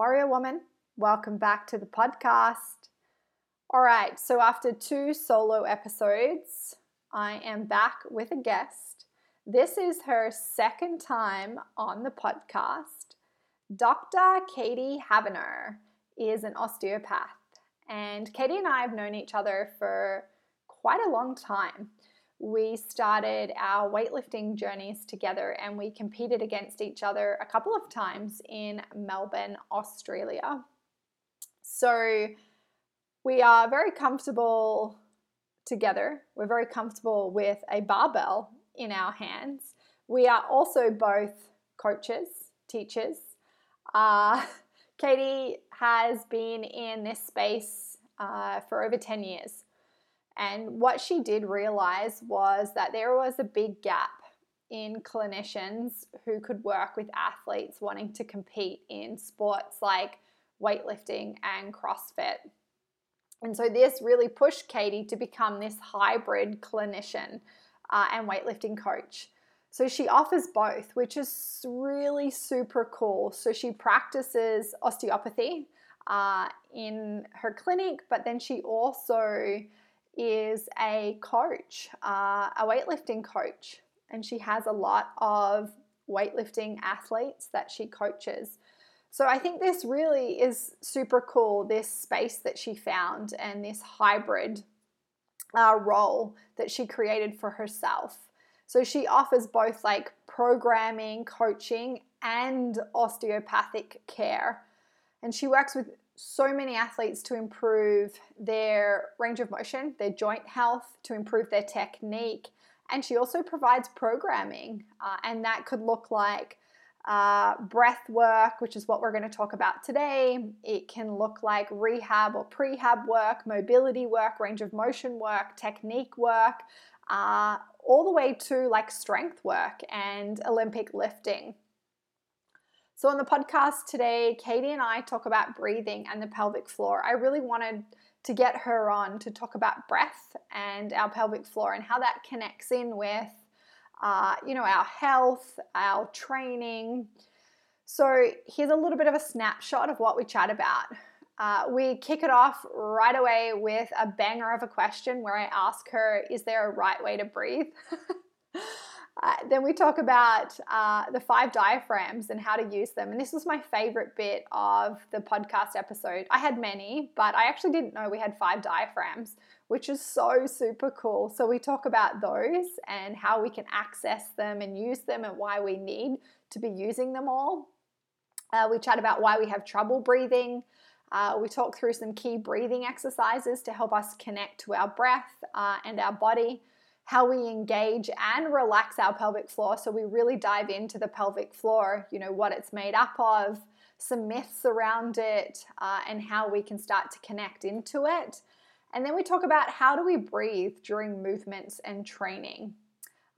Warrior Woman, welcome back to the podcast. All right, so after two solo episodes, I am back with a guest. This is her second time on the podcast. Dr. Katie Havener is an osteopath, and Katie and I have known each other for quite a long time. We started our weightlifting journeys together and we competed against each other a couple of times in Melbourne, Australia. So we are very comfortable together. We're very comfortable with a barbell in our hands. We are also both coaches, teachers. Uh, Katie has been in this space uh, for over 10 years. And what she did realize was that there was a big gap in clinicians who could work with athletes wanting to compete in sports like weightlifting and CrossFit. And so this really pushed Katie to become this hybrid clinician uh, and weightlifting coach. So she offers both, which is really super cool. So she practices osteopathy uh, in her clinic, but then she also is a coach, uh, a weightlifting coach, and she has a lot of weightlifting athletes that she coaches. So I think this really is super cool, this space that she found and this hybrid uh, role that she created for herself. So she offers both like programming, coaching, and osteopathic care. And she works with so many athletes to improve their range of motion, their joint health, to improve their technique. And she also provides programming, uh, and that could look like uh, breath work, which is what we're going to talk about today. It can look like rehab or prehab work, mobility work, range of motion work, technique work, uh, all the way to like strength work and Olympic lifting. So, on the podcast today, Katie and I talk about breathing and the pelvic floor. I really wanted to get her on to talk about breath and our pelvic floor and how that connects in with uh, you know, our health, our training. So here's a little bit of a snapshot of what we chat about. Uh, we kick it off right away with a banger of a question where I ask her, Is there a right way to breathe? uh, then we talk about uh, the five diaphragms and how to use them. And this was my favorite bit of the podcast episode. I had many, but I actually didn't know we had five diaphragms which is so super cool. So, we talk about those and how we can access them and use them and why we need to be using them all. Uh, we chat about why we have trouble breathing. Uh, we talk through some key breathing exercises to help us connect to our breath uh, and our body, how we engage and relax our pelvic floor. So, we really dive into the pelvic floor, you know, what it's made up of, some myths around it, uh, and how we can start to connect into it. And then we talk about how do we breathe during movements and training.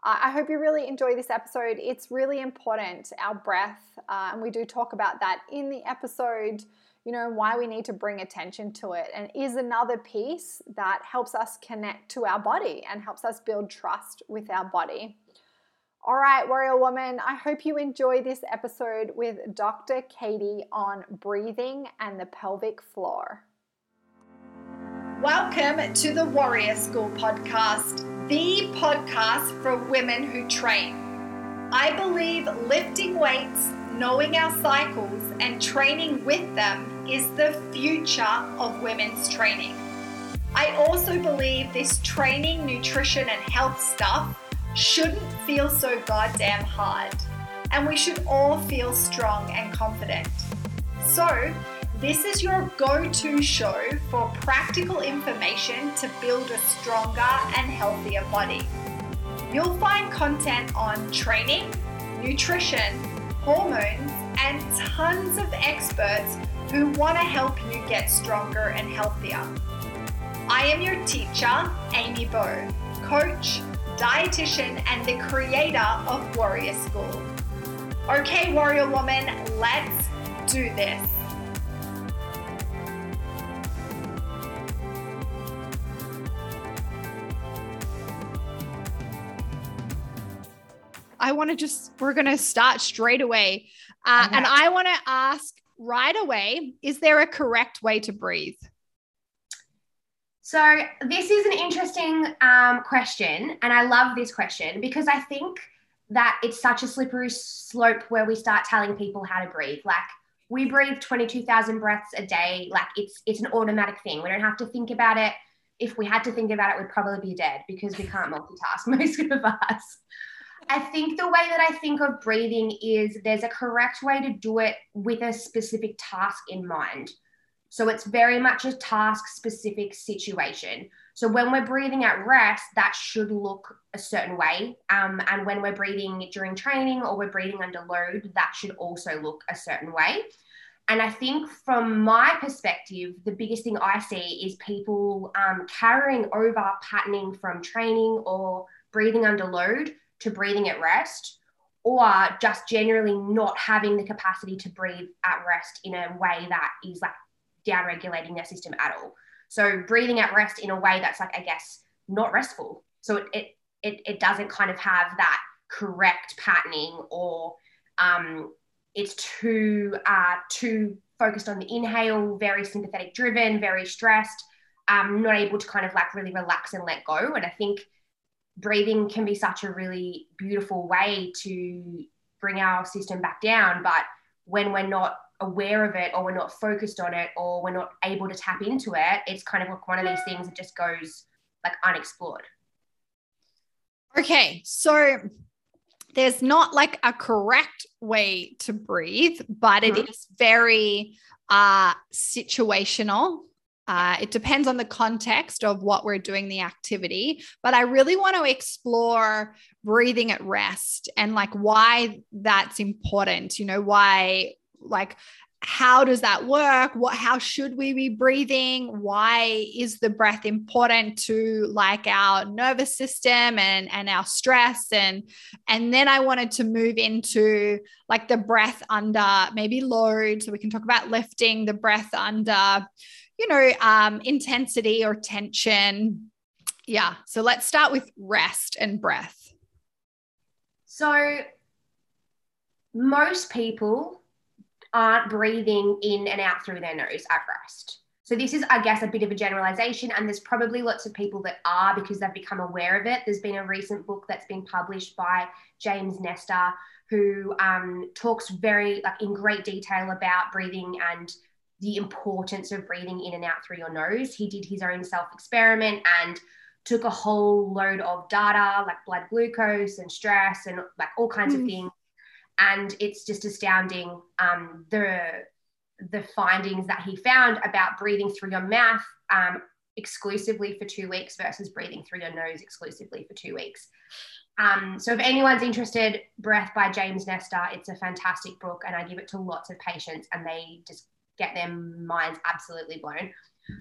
I hope you really enjoy this episode. It's really important, our breath, uh, and we do talk about that in the episode, you know, why we need to bring attention to it, and is another piece that helps us connect to our body and helps us build trust with our body. All right, Warrior Woman, I hope you enjoy this episode with Dr. Katie on breathing and the pelvic floor. Welcome to the Warrior School podcast, the podcast for women who train. I believe lifting weights, knowing our cycles, and training with them is the future of women's training. I also believe this training, nutrition, and health stuff shouldn't feel so goddamn hard, and we should all feel strong and confident. So, this is your go to show for practical information to build a stronger and healthier body. You'll find content on training, nutrition, hormones, and tons of experts who want to help you get stronger and healthier. I am your teacher, Amy Bow, coach, dietitian, and the creator of Warrior School. Okay, Warrior Woman, let's do this. I want to just, we're going to start straight away. Uh, okay. And I want to ask right away, is there a correct way to breathe? So, this is an interesting um, question. And I love this question because I think that it's such a slippery slope where we start telling people how to breathe. Like, we breathe 22,000 breaths a day. Like, it's, it's an automatic thing. We don't have to think about it. If we had to think about it, we'd probably be dead because we can't multitask, most of us. I think the way that I think of breathing is there's a correct way to do it with a specific task in mind. So it's very much a task specific situation. So when we're breathing at rest, that should look a certain way. Um, and when we're breathing during training or we're breathing under load, that should also look a certain way. And I think from my perspective, the biggest thing I see is people um, carrying over patterning from training or breathing under load to breathing at rest or just generally not having the capacity to breathe at rest in a way that is like down regulating their system at all. So breathing at rest in a way that's like, I guess, not restful. So it it it, it doesn't kind of have that correct patterning or um, it's too uh, too focused on the inhale, very sympathetic driven, very stressed, um, not able to kind of like really relax and let go. And I think breathing can be such a really beautiful way to bring our system back down. But when we're not aware of it or we're not focused on it or we're not able to tap into it, it's kind of like one of these things that just goes like unexplored. Okay. So there's not like a correct way to breathe, but it mm-hmm. is very uh, situational uh, it depends on the context of what we're doing the activity, but I really want to explore breathing at rest and like why that's important. You know, why, like, how does that work? What how should we be breathing? Why is the breath important to like our nervous system and and our stress? And and then i wanted to move into like the breath under maybe load so we can talk about lifting the breath under you know, um, intensity or tension. Yeah. So let's start with rest and breath. So most people aren't breathing in and out through their nose at rest. So this is, I guess, a bit of a generalization, and there's probably lots of people that are because they've become aware of it. There's been a recent book that's been published by James Nestor, who um, talks very, like, in great detail about breathing and the importance of breathing in and out through your nose. He did his own self experiment and took a whole load of data like blood glucose and stress and like all kinds mm. of things. And it's just astounding um, the the findings that he found about breathing through your mouth um, exclusively for two weeks versus breathing through your nose exclusively for two weeks. Um, so if anyone's interested, Breath by James Nestor, it's a fantastic book, and I give it to lots of patients, and they just get their minds absolutely blown.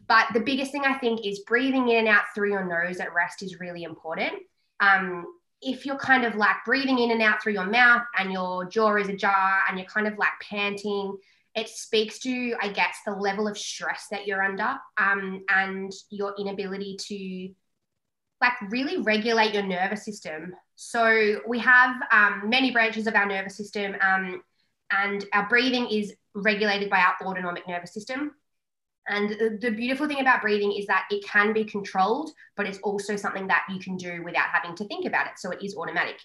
But the biggest thing I think is breathing in and out through your nose at rest is really important. Um, if you're kind of like breathing in and out through your mouth and your jaw is ajar and you're kind of like panting, it speaks to, I guess, the level of stress that you're under um, and your inability to like really regulate your nervous system. So we have um, many branches of our nervous system, um, and our breathing is regulated by our autonomic nervous system. And the beautiful thing about breathing is that it can be controlled, but it's also something that you can do without having to think about it. So it is automatic.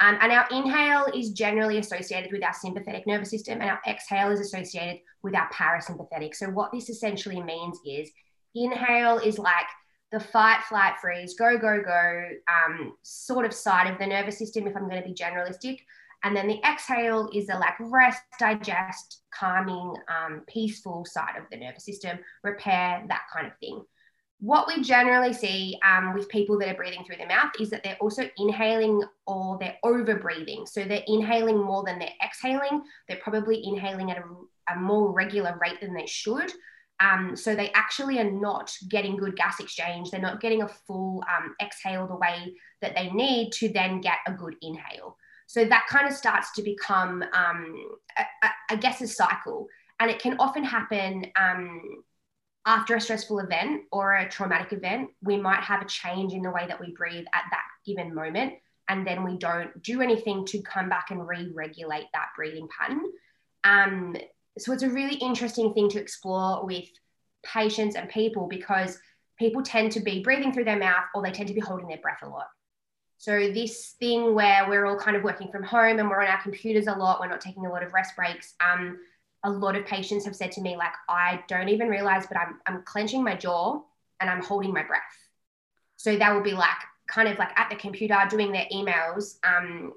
Um, and our inhale is generally associated with our sympathetic nervous system, and our exhale is associated with our parasympathetic. So, what this essentially means is inhale is like the fight, flight, freeze, go, go, go um, sort of side of the nervous system, if I'm going to be generalistic. And then the exhale is a like rest, digest, calming, um, peaceful side of the nervous system, repair, that kind of thing. What we generally see um, with people that are breathing through their mouth is that they're also inhaling or they're over breathing. So they're inhaling more than they're exhaling. They're probably inhaling at a, a more regular rate than they should. Um, so they actually are not getting good gas exchange. They're not getting a full um, exhale the way that they need to then get a good inhale. So that kind of starts to become, um, a, I guess, a cycle. And it can often happen um, after a stressful event or a traumatic event. We might have a change in the way that we breathe at that given moment. And then we don't do anything to come back and re regulate that breathing pattern. Um, so it's a really interesting thing to explore with patients and people because people tend to be breathing through their mouth or they tend to be holding their breath a lot. So this thing where we're all kind of working from home and we're on our computers a lot, we're not taking a lot of rest breaks. Um, a lot of patients have said to me like, I don't even realize, but I'm I'm clenching my jaw and I'm holding my breath. So that will be like kind of like at the computer doing their emails um,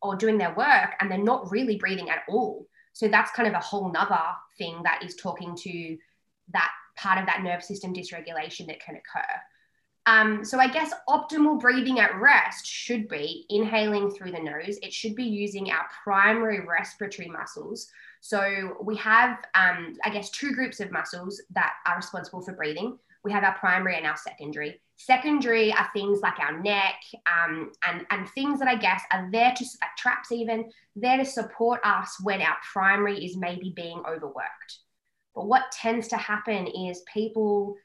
or doing their work, and they're not really breathing at all. So that's kind of a whole nother thing that is talking to that part of that nervous system dysregulation that can occur. Um, so I guess optimal breathing at rest should be inhaling through the nose. It should be using our primary respiratory muscles. So we have, um, I guess, two groups of muscles that are responsible for breathing. We have our primary and our secondary. Secondary are things like our neck um, and, and things that I guess are there to, like traps even, there to support us when our primary is maybe being overworked. But what tends to happen is people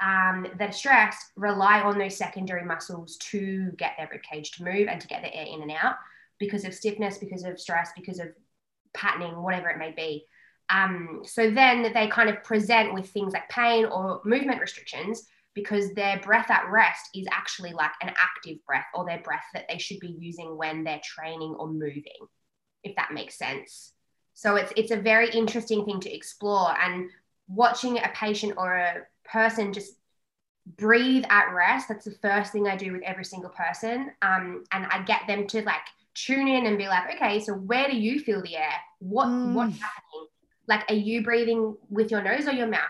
um, that are stressed rely on those secondary muscles to get their rib cage to move and to get the air in and out because of stiffness, because of stress, because of patterning, whatever it may be. Um, so then they kind of present with things like pain or movement restrictions because their breath at rest is actually like an active breath or their breath that they should be using when they're training or moving, if that makes sense. So it's it's a very interesting thing to explore and watching a patient or a person just breathe at rest. That's the first thing I do with every single person. Um, and I get them to like tune in and be like, okay, so where do you feel the air? What mm. what's happening? Like, are you breathing with your nose or your mouth?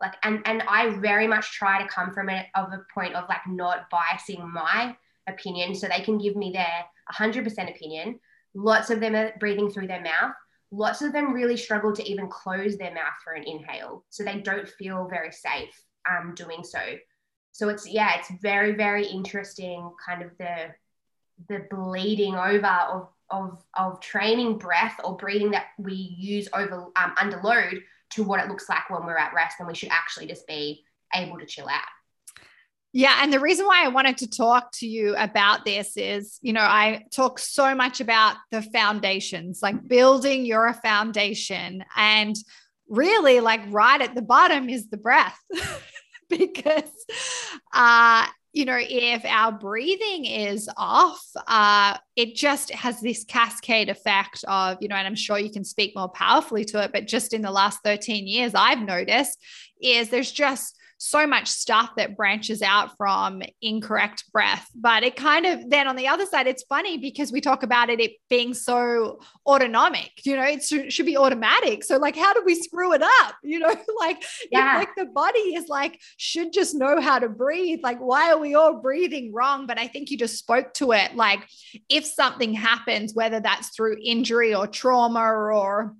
Like, and and I very much try to come from it of a point of like not biasing my opinion, so they can give me their 100% opinion. Lots of them are breathing through their mouth lots of them really struggle to even close their mouth for an inhale. So they don't feel very safe um, doing so. So it's, yeah, it's very, very interesting kind of the, the bleeding over of, of, of training breath or breathing that we use over um, under load to what it looks like when we're at rest and we should actually just be able to chill out. Yeah. And the reason why I wanted to talk to you about this is, you know, I talk so much about the foundations, like building your foundation. And really, like right at the bottom is the breath. because, uh, you know, if our breathing is off, uh, it just has this cascade effect of, you know, and I'm sure you can speak more powerfully to it, but just in the last 13 years, I've noticed is there's just so much stuff that branches out from incorrect breath. But it kind of then on the other side, it's funny because we talk about it, it being so autonomic, you know, it should be automatic. So, like, how do we screw it up? You know, like, yeah. like the body is like, should just know how to breathe. Like, why are we all breathing wrong? But I think you just spoke to it. Like, if something happens, whether that's through injury or trauma or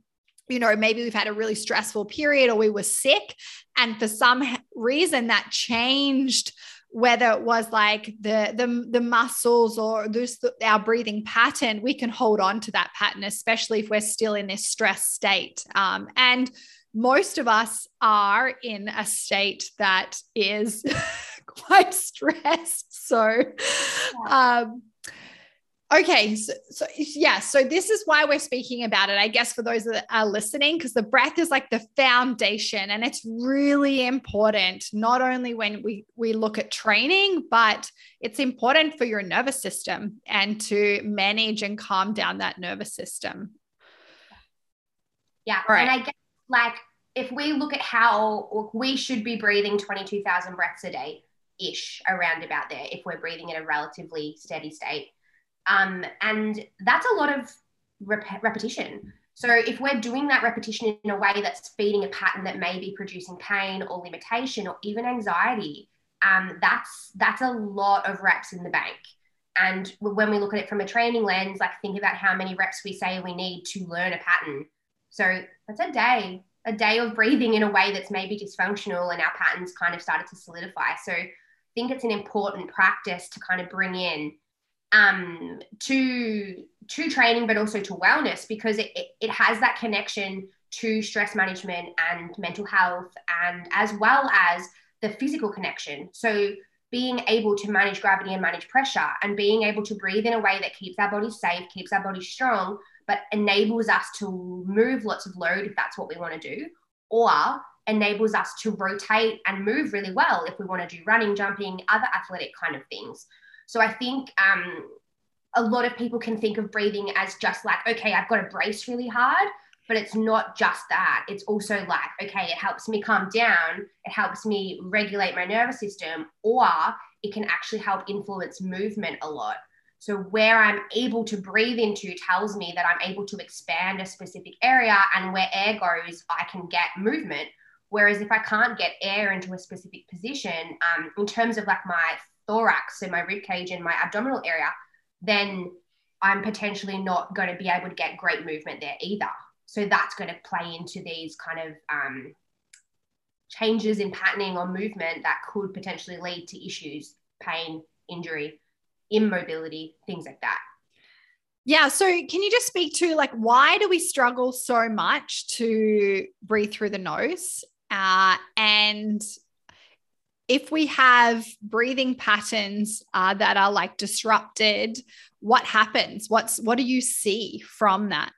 you know, maybe we've had a really stressful period or we were sick. And for some reason that changed whether it was like the the, the muscles or this our breathing pattern we can hold on to that pattern especially if we're still in this stress state. Um, and most of us are in a state that is quite stressed. So um, Okay, so, so, yeah, so this is why we're speaking about it, I guess, for those that are listening, because the breath is like the foundation and it's really important, not only when we, we look at training, but it's important for your nervous system and to manage and calm down that nervous system. Yeah. Right. And I guess, like, if we look at how we should be breathing 22,000 breaths a day ish around about there, if we're breathing in a relatively steady state um, and that's a lot of rep- repetition. So if we're doing that repetition in a way that's feeding a pattern that may be producing pain or limitation or even anxiety, um, that's that's a lot of reps in the bank. And when we look at it from a training lens, like think about how many reps we say we need to learn a pattern. So that's a day, a day of breathing in a way that's maybe dysfunctional and our patterns kind of started to solidify. So I think it's an important practice to kind of bring in um, to to training, but also to wellness because it, it, it has that connection to stress management and mental health, and as well as the physical connection. So being able to manage gravity and manage pressure, and being able to breathe in a way that keeps our body safe, keeps our body strong, but enables us to move lots of load if that's what we want to do, or enables us to rotate and move really well if we want to do running, jumping, other athletic kind of things. So I think um, a lot of people can think of breathing as just like, okay, I've got to brace really hard, but it's not just that. It's also like, okay, it helps me calm down, it helps me regulate my nervous system, or it can actually help influence movement a lot. So, where I'm able to breathe into tells me that I'm able to expand a specific area, and where air goes, I can get movement. Whereas if I can't get air into a specific position, um, in terms of like my thorax, so my rib cage and my abdominal area, then I'm potentially not going to be able to get great movement there either. So that's going to play into these kind of um, changes in patterning or movement that could potentially lead to issues, pain, injury, immobility, things like that. Yeah. So, can you just speak to like why do we struggle so much to breathe through the nose? Uh, and if we have breathing patterns uh, that are like disrupted, what happens? What's what do you see from that?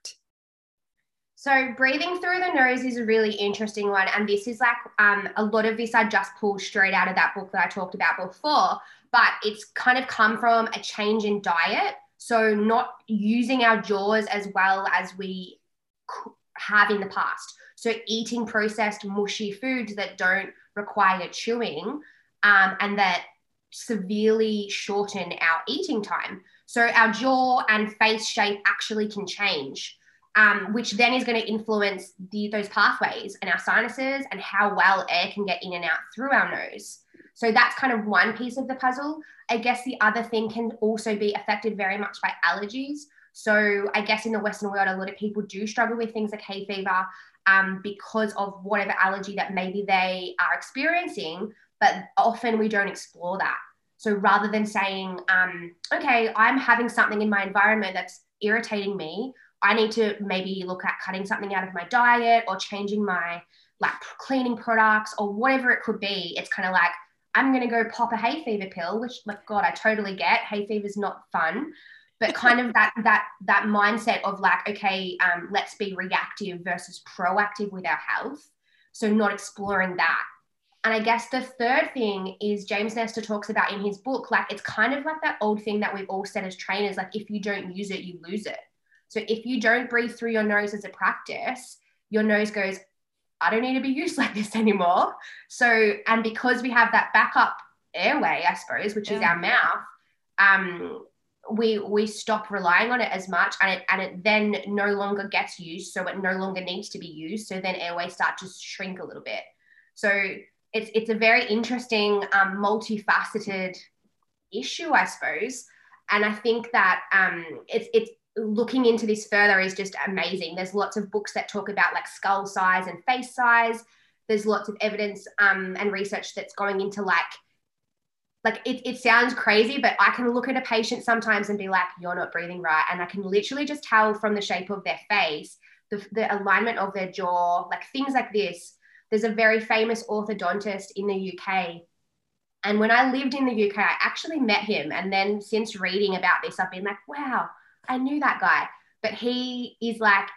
So breathing through the nose is a really interesting one, and this is like um, a lot of this I just pulled straight out of that book that I talked about before. But it's kind of come from a change in diet, so not using our jaws as well as we have in the past. So eating processed mushy foods that don't require chewing um, and that severely shorten our eating time. So our jaw and face shape actually can change, um, which then is going to influence the, those pathways and our sinuses and how well air can get in and out through our nose. So that's kind of one piece of the puzzle. I guess the other thing can also be affected very much by allergies. So I guess in the Western world, a lot of people do struggle with things like hay fever um, because of whatever allergy that maybe they are experiencing. But often we don't explore that. So rather than saying, um, okay, I'm having something in my environment that's irritating me, I need to maybe look at cutting something out of my diet or changing my like cleaning products or whatever it could be. It's kind of like, I'm going to go pop a hay fever pill, which, my God, I totally get. Hay fever is not fun but kind of that that that mindset of like okay um, let's be reactive versus proactive with our health. So not exploring that. And i guess the third thing is james nestor talks about in his book like it's kind of like that old thing that we've all said as trainers like if you don't use it you lose it. So if you don't breathe through your nose as a practice your nose goes i don't need to be used like this anymore. So and because we have that backup airway i suppose which yeah. is our mouth um, we we stop relying on it as much and it and it then no longer gets used so it no longer needs to be used. So then airways start to shrink a little bit. So it's it's a very interesting um, multifaceted issue i suppose. And i think that um, it's it's looking into this further is just amazing. There's lots of books that talk about like skull size and face size. There's lots of evidence um, and research that's going into like like it, it sounds crazy, but I can look at a patient sometimes and be like, you're not breathing right. And I can literally just tell from the shape of their face, the, the alignment of their jaw, like things like this. There's a very famous orthodontist in the UK. And when I lived in the UK, I actually met him. And then since reading about this, I've been like, wow, I knew that guy. But he is like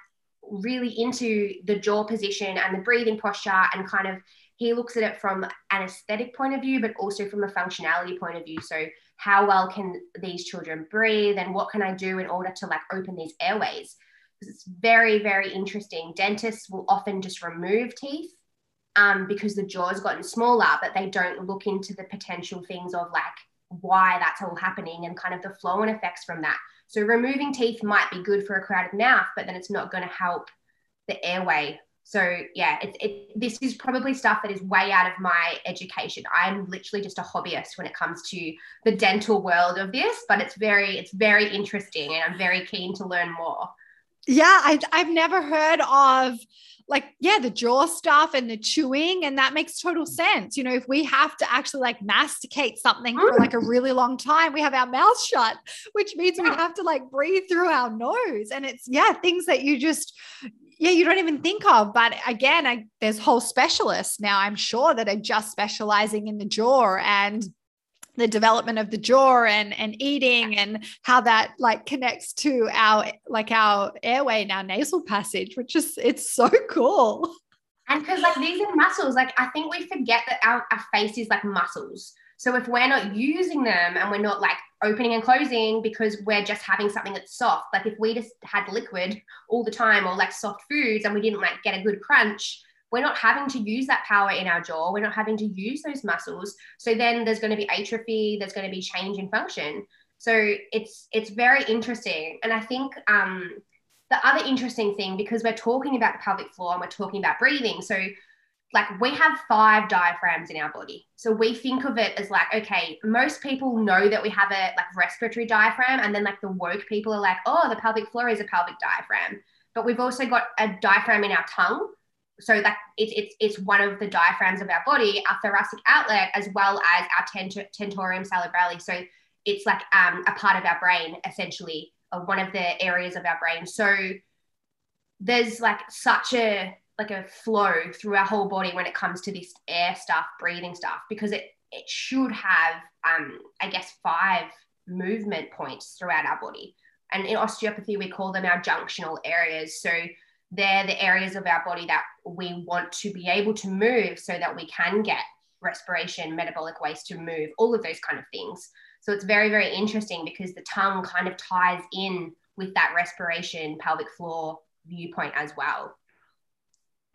really into the jaw position and the breathing posture and kind of he looks at it from an aesthetic point of view, but also from a functionality point of view. So, how well can these children breathe, and what can I do in order to like open these airways? Because it's very, very interesting. Dentists will often just remove teeth um, because the jaw's gotten smaller, but they don't look into the potential things of like why that's all happening and kind of the flow and effects from that. So, removing teeth might be good for a crowded mouth, but then it's not going to help the airway so yeah, it's it, this is probably stuff that is way out of my education. I'm literally just a hobbyist when it comes to the dental world of this, but it's very it's very interesting, and I'm very keen to learn more. Yeah, I, I've never heard of like yeah the jaw stuff and the chewing and that makes total sense you know if we have to actually like masticate something for like a mm. really long time we have our mouth shut which means we have to like breathe through our nose and it's yeah things that you just yeah, you don't even think of. But again, I, there's whole specialists now, I'm sure, that are just specializing in the jaw. And the development of the jaw and and eating and how that like connects to our like our airway and our nasal passage which is it's so cool and because like these are muscles like i think we forget that our, our face is like muscles so if we're not using them and we're not like opening and closing because we're just having something that's soft like if we just had liquid all the time or like soft foods and we didn't like get a good crunch we're not having to use that power in our jaw. We're not having to use those muscles. So then there's going to be atrophy. There's going to be change in function. So it's it's very interesting. And I think um, the other interesting thing because we're talking about the pelvic floor and we're talking about breathing. So like we have five diaphragms in our body. So we think of it as like, okay, most people know that we have a like respiratory diaphragm, and then like the woke people are like, oh, the pelvic floor is a pelvic diaphragm. But we've also got a diaphragm in our tongue so that it's it's it's one of the diaphragms of our body, our thoracic outlet, as well as our tent- tentorium cerebrale. So it's like um, a part of our brain, essentially, or one of the areas of our brain. So there's like such a like a flow through our whole body when it comes to this air stuff, breathing stuff, because it it should have, um, I guess, five movement points throughout our body. And in osteopathy, we call them our junctional areas. So they're the areas of our body that we want to be able to move so that we can get respiration, metabolic waste to move, all of those kind of things. So it's very, very interesting because the tongue kind of ties in with that respiration, pelvic floor viewpoint as well.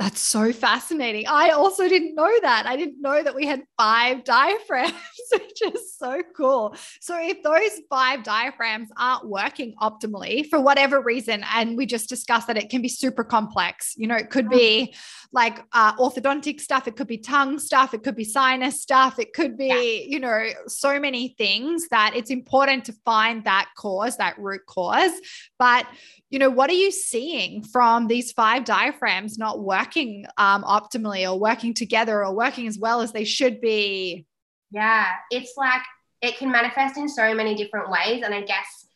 That's so fascinating. I also didn't know that. I didn't know that we had five diaphragms, which is so cool. So, if those five diaphragms aren't working optimally for whatever reason, and we just discussed that it can be super complex, you know, it could be like uh, orthodontic stuff, it could be tongue stuff, it could be sinus stuff, it could be, yeah. you know, so many things that it's important to find that cause, that root cause. But, you know, what are you seeing from these five diaphragms not working um, optimally or working together or working as well as they should be? Yeah, it's like it can manifest in so many different ways. And I guess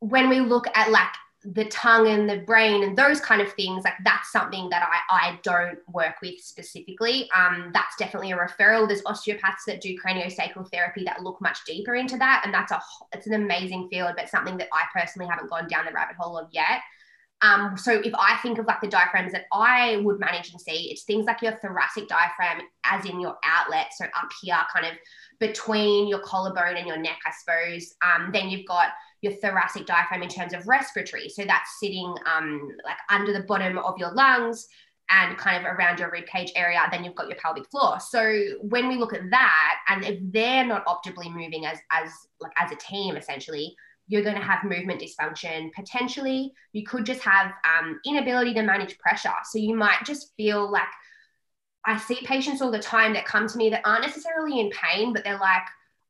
when we look at like the tongue and the brain and those kind of things like that's something that I, I don't work with specifically um, that's definitely a referral there's osteopaths that do craniosacral therapy that look much deeper into that and that's a it's an amazing field but something that I personally haven't gone down the rabbit hole of yet um, so if I think of like the diaphragms that I would manage and see, it's things like your thoracic diaphragm, as in your outlet, so up here, kind of between your collarbone and your neck, I suppose. Um, then you've got your thoracic diaphragm in terms of respiratory. So that's sitting um, like under the bottom of your lungs and kind of around your rib cage area. Then you've got your pelvic floor. So when we look at that, and if they're not optimally moving as as like as a team, essentially, you're going to have movement dysfunction. Potentially, you could just have um, inability to manage pressure. So you might just feel like I see patients all the time that come to me that aren't necessarily in pain, but they're like,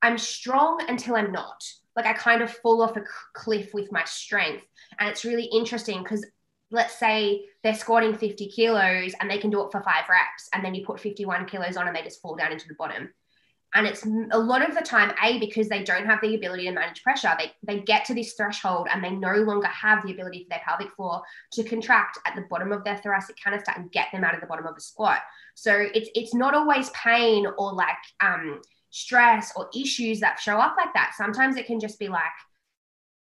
I'm strong until I'm not like I kind of fall off a cliff with my strength. And it's really interesting because let's say they're squatting 50 kilos and they can do it for five reps, and then you put 51 kilos on and they just fall down into the bottom. And it's a lot of the time, A, because they don't have the ability to manage pressure. They, they get to this threshold and they no longer have the ability for their pelvic floor to contract at the bottom of their thoracic canister and get them out of the bottom of a squat. So it's it's not always pain or like um, stress or issues that show up like that. Sometimes it can just be like,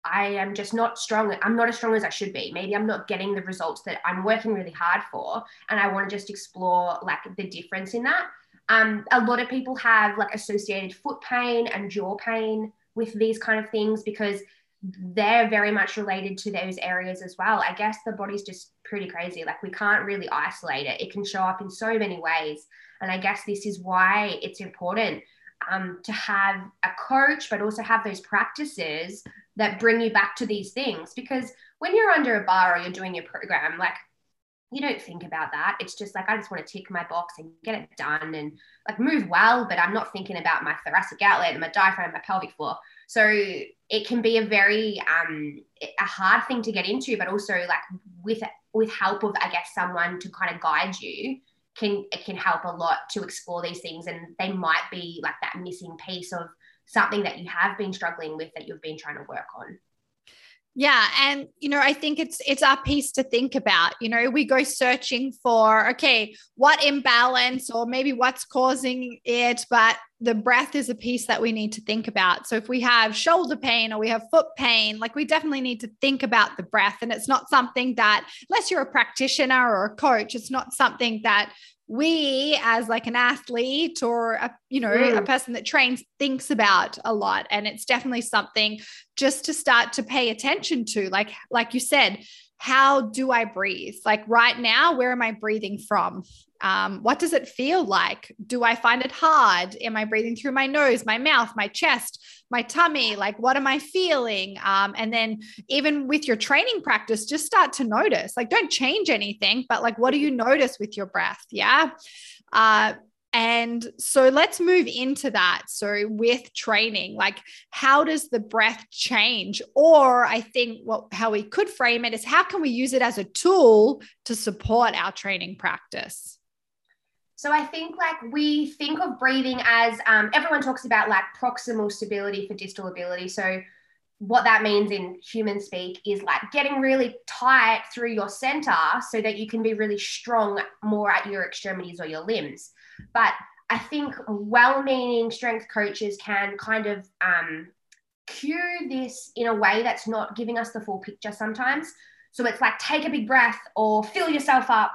I am just not strong. I'm not as strong as I should be. Maybe I'm not getting the results that I'm working really hard for. And I want to just explore like the difference in that. Um, a lot of people have like associated foot pain and jaw pain with these kind of things because they're very much related to those areas as well. I guess the body's just pretty crazy. Like we can't really isolate it. It can show up in so many ways. And I guess this is why it's important um, to have a coach, but also have those practices that bring you back to these things. Because when you're under a bar or you're doing your program, like you don't think about that. It's just like I just want to tick my box and get it done and like move well, but I'm not thinking about my thoracic outlet and my diaphragm, my pelvic floor. So it can be a very um, a hard thing to get into, but also like with with help of I guess someone to kind of guide you can it can help a lot to explore these things and they might be like that missing piece of something that you have been struggling with that you've been trying to work on yeah and you know i think it's it's our piece to think about you know we go searching for okay what imbalance or maybe what's causing it but the breath is a piece that we need to think about. So if we have shoulder pain or we have foot pain, like we definitely need to think about the breath. And it's not something that, unless you're a practitioner or a coach, it's not something that we as like an athlete or a you know mm. a person that trains thinks about a lot and it's definitely something just to start to pay attention to like like you said how do I breathe? Like right now, where am I breathing from? Um, what does it feel like? Do I find it hard? Am I breathing through my nose, my mouth, my chest, my tummy? Like, what am I feeling? Um, and then, even with your training practice, just start to notice. Like, don't change anything, but like, what do you notice with your breath? Yeah. Uh, and so let's move into that. So, with training, like how does the breath change? Or I think what how we could frame it is how can we use it as a tool to support our training practice? So I think like we think of breathing as um, everyone talks about like proximal stability for distal ability. So what that means in human speak is like getting really tight through your center so that you can be really strong more at your extremities or your limbs. But I think well meaning strength coaches can kind of um, cue this in a way that's not giving us the full picture sometimes. So it's like take a big breath or fill yourself up.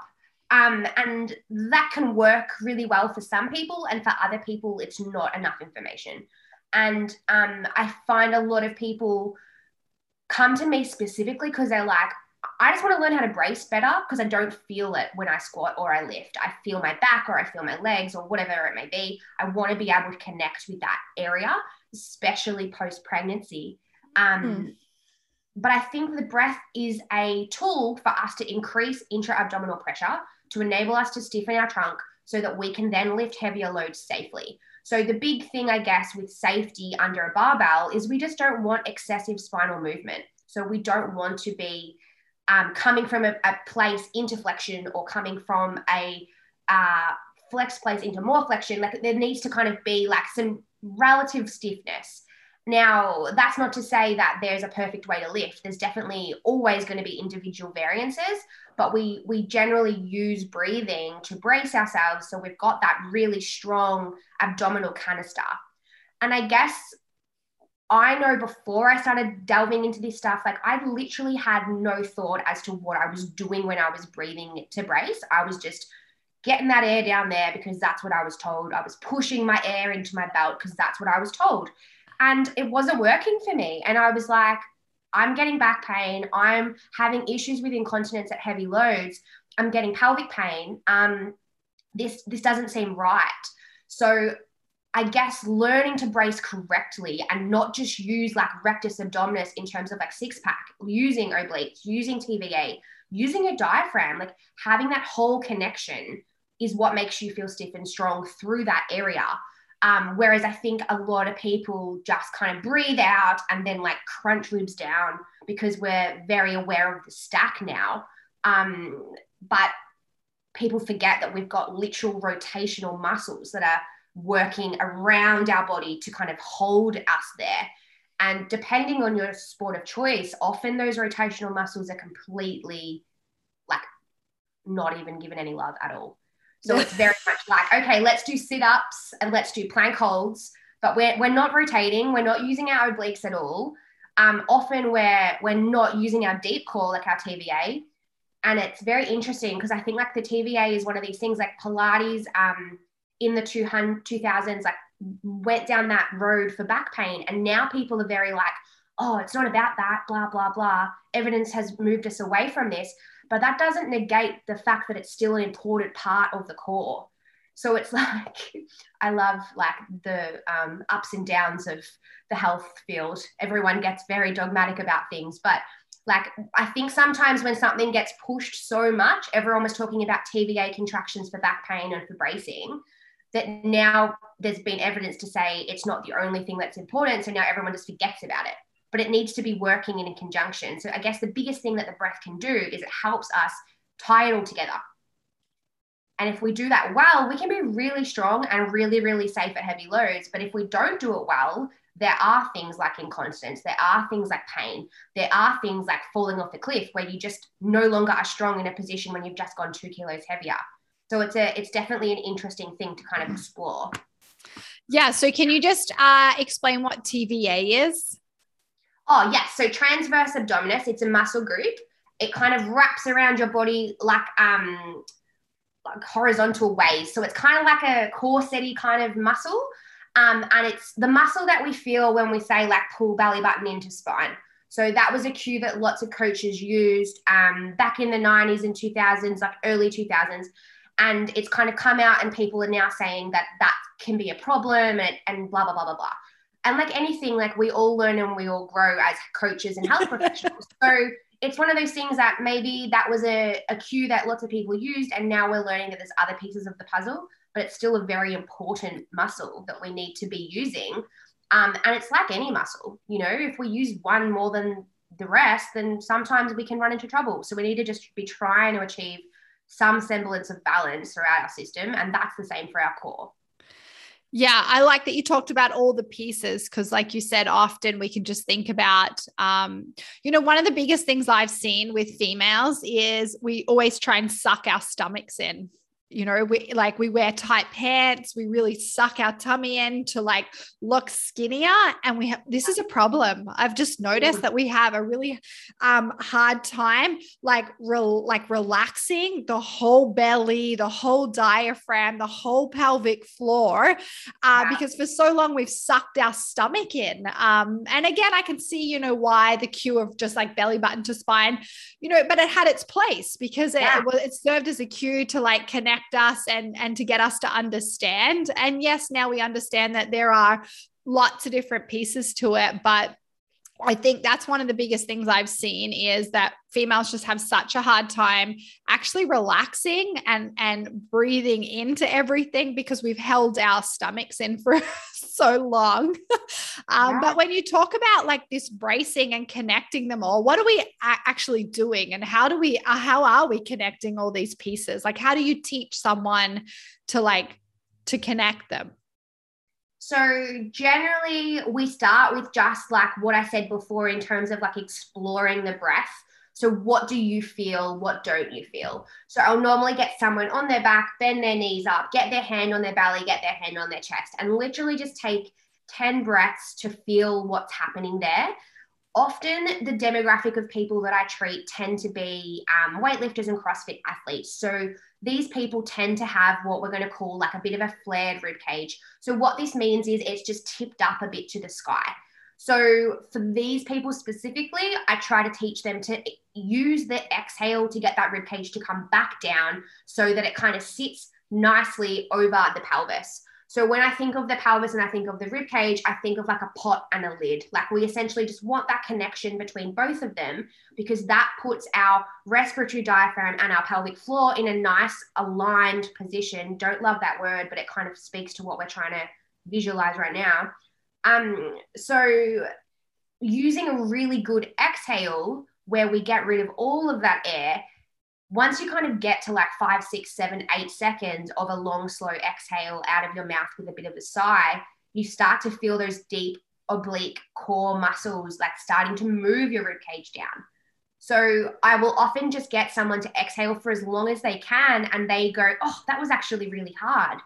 Um, and that can work really well for some people, and for other people, it's not enough information. And um, I find a lot of people come to me specifically because they're like, I just want to learn how to brace better because I don't feel it when I squat or I lift. I feel my back or I feel my legs or whatever it may be. I want to be able to connect with that area, especially post pregnancy. Um, mm. But I think the breath is a tool for us to increase intra abdominal pressure to enable us to stiffen our trunk so that we can then lift heavier loads safely. So, the big thing, I guess, with safety under a barbell is we just don't want excessive spinal movement. So, we don't want to be um, coming from a, a, place into flexion or coming from a uh, flex place into more flexion, like there needs to kind of be like some relative stiffness. Now, that's not to say that there's a perfect way to lift. There's definitely always going to be individual variances, but we we generally use breathing to brace ourselves so we've got that really strong abdominal canister. And I guess I know before I started delving into this stuff, like I literally had no thought as to what I was doing when I was breathing to brace. I was just getting that air down there because that's what I was told. I was pushing my air into my belt because that's what I was told. And it wasn't working for me. And I was like, I'm getting back pain. I'm having issues with incontinence at heavy loads. I'm getting pelvic pain. Um, this this doesn't seem right. So I guess learning to brace correctly and not just use like rectus abdominis in terms of like six pack, using obliques, using TVA, using a diaphragm, like having that whole connection is what makes you feel stiff and strong through that area. Um, whereas I think a lot of people just kind of breathe out and then like crunch ribs down because we're very aware of the stack now. Um, but people forget that we've got literal rotational muscles that are working around our body to kind of hold us there. And depending on your sport of choice, often those rotational muscles are completely like not even given any love at all. So it's very much like, okay, let's do sit ups and let's do plank holds, but we're, we're not rotating, we're not using our obliques at all. Um, often we're, we're not using our deep core like our TVA. And it's very interesting because I think like the TVA is one of these things like Pilates. Um, in the 200, 2000s like went down that road for back pain and now people are very like oh it's not about that blah blah blah evidence has moved us away from this but that doesn't negate the fact that it's still an important part of the core so it's like i love like the um, ups and downs of the health field everyone gets very dogmatic about things but like i think sometimes when something gets pushed so much everyone was talking about tva contractions for back pain and for bracing that now there's been evidence to say it's not the only thing that's important. So now everyone just forgets about it. But it needs to be working in conjunction. So I guess the biggest thing that the breath can do is it helps us tie it all together. And if we do that well, we can be really strong and really, really safe at heavy loads. But if we don't do it well, there are things like incontinence, there are things like pain, there are things like falling off the cliff where you just no longer are strong in a position when you've just gone two kilos heavier. So it's a it's definitely an interesting thing to kind of explore. Yeah. So can you just uh, explain what TVA is? Oh, yes. So transverse abdominis, it's a muscle group. It kind of wraps around your body like um like horizontal ways. So it's kind of like a corset kind of muscle. Um, and it's the muscle that we feel when we say like pull belly button into spine. So that was a cue that lots of coaches used um, back in the 90s and 2000s, like early 2000s. And it's kind of come out, and people are now saying that that can be a problem and, and blah, blah, blah, blah, blah. And like anything, like we all learn and we all grow as coaches and health professionals. So it's one of those things that maybe that was a, a cue that lots of people used, and now we're learning that there's other pieces of the puzzle, but it's still a very important muscle that we need to be using. Um, and it's like any muscle, you know, if we use one more than the rest, then sometimes we can run into trouble. So we need to just be trying to achieve some semblance of balance throughout our system. And that's the same for our core. Yeah, I like that you talked about all the pieces because, like you said, often we can just think about, um, you know, one of the biggest things I've seen with females is we always try and suck our stomachs in you know we like we wear tight pants we really suck our tummy in to like look skinnier and we have this is a problem i've just noticed that we have a really um hard time like like relaxing the whole belly the whole diaphragm the whole pelvic floor uh, yeah. because for so long we've sucked our stomach in um and again i can see you know why the cue of just like belly button to spine you know but it had its place because it, yeah. it, it served as a cue to like connect connect us and and to get us to understand. And yes now we understand that there are lots of different pieces to it but I think that's one of the biggest things I've seen is that females just have such a hard time actually relaxing and and breathing into everything because we've held our stomachs in for so long. um, yeah. But when you talk about like this bracing and connecting them all, what are we actually doing, and how do we uh, how are we connecting all these pieces? Like, how do you teach someone to like to connect them? So generally we start with just like what I said before in terms of like exploring the breath. So what do you feel? What don't you feel? So I'll normally get someone on their back, bend their knees up, get their hand on their belly, get their hand on their chest, and literally just take 10 breaths to feel what's happening there often the demographic of people that I treat tend to be um, weightlifters and CrossFit athletes. So these people tend to have what we're going to call like a bit of a flared rib cage. So what this means is it's just tipped up a bit to the sky. So for these people specifically, I try to teach them to use the exhale to get that rib cage to come back down so that it kind of sits nicely over the pelvis. So when I think of the pelvis and I think of the rib cage, I think of like a pot and a lid. Like we essentially just want that connection between both of them because that puts our respiratory diaphragm and our pelvic floor in a nice aligned position. Don't love that word, but it kind of speaks to what we're trying to visualize right now. Um, so using a really good exhale where we get rid of all of that air once you kind of get to like five, six, seven, eight seconds of a long, slow exhale out of your mouth with a bit of a sigh, you start to feel those deep oblique core muscles like starting to move your rib cage down. So I will often just get someone to exhale for as long as they can and they go, oh, that was actually really hard.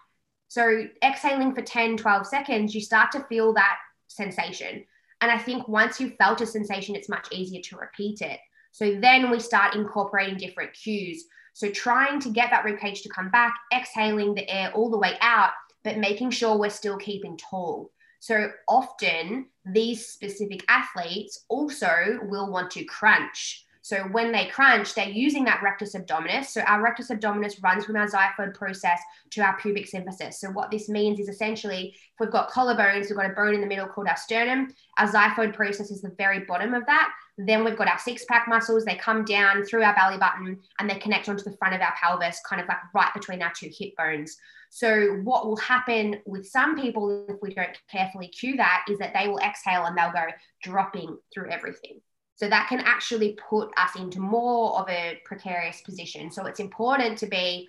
So exhaling for 10, 12 seconds, you start to feel that sensation. And I think once you've felt a sensation, it's much easier to repeat it. So then we start incorporating different cues. So trying to get that rib cage to come back, exhaling the air all the way out, but making sure we're still keeping tall. So often these specific athletes also will want to crunch. So when they crunch, they're using that rectus abdominis. So our rectus abdominis runs from our xiphoid process to our pubic symphysis. So what this means is essentially if we've got collarbones, we've got a bone in the middle called our sternum. Our xiphoid process is the very bottom of that. Then we've got our six pack muscles. They come down through our belly button and they connect onto the front of our pelvis, kind of like right between our two hip bones. So, what will happen with some people if we don't carefully cue that is that they will exhale and they'll go dropping through everything. So that can actually put us into more of a precarious position. So it's important to be,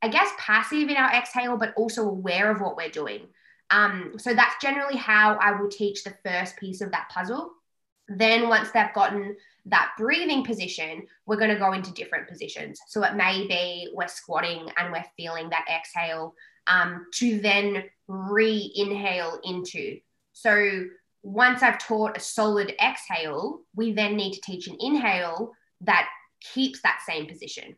I guess, passive in our exhale, but also aware of what we're doing. Um, so that's generally how I will teach the first piece of that puzzle. Then, once they've gotten that breathing position, we're going to go into different positions. So it may be we're squatting and we're feeling that exhale um, to then re inhale into. So once I've taught a solid exhale, we then need to teach an inhale that keeps that same position.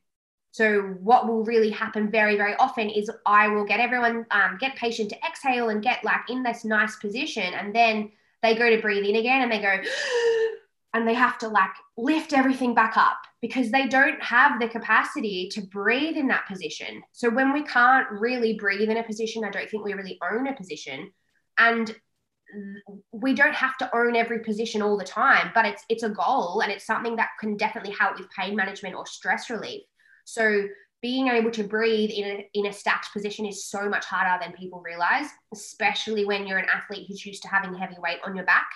So what will really happen very, very often is I will get everyone, um, get patient to exhale and get like in this nice position. And then they go to breathe in again and they go, and they have to like lift everything back up because they don't have the capacity to breathe in that position. So when we can't really breathe in a position, I don't think we really own a position. And we don't have to own every position all the time, but it's it's a goal and it's something that can definitely help with pain management or stress relief. So being able to breathe in a, in a stacked position is so much harder than people realize, especially when you're an athlete who's used to having heavy weight on your back,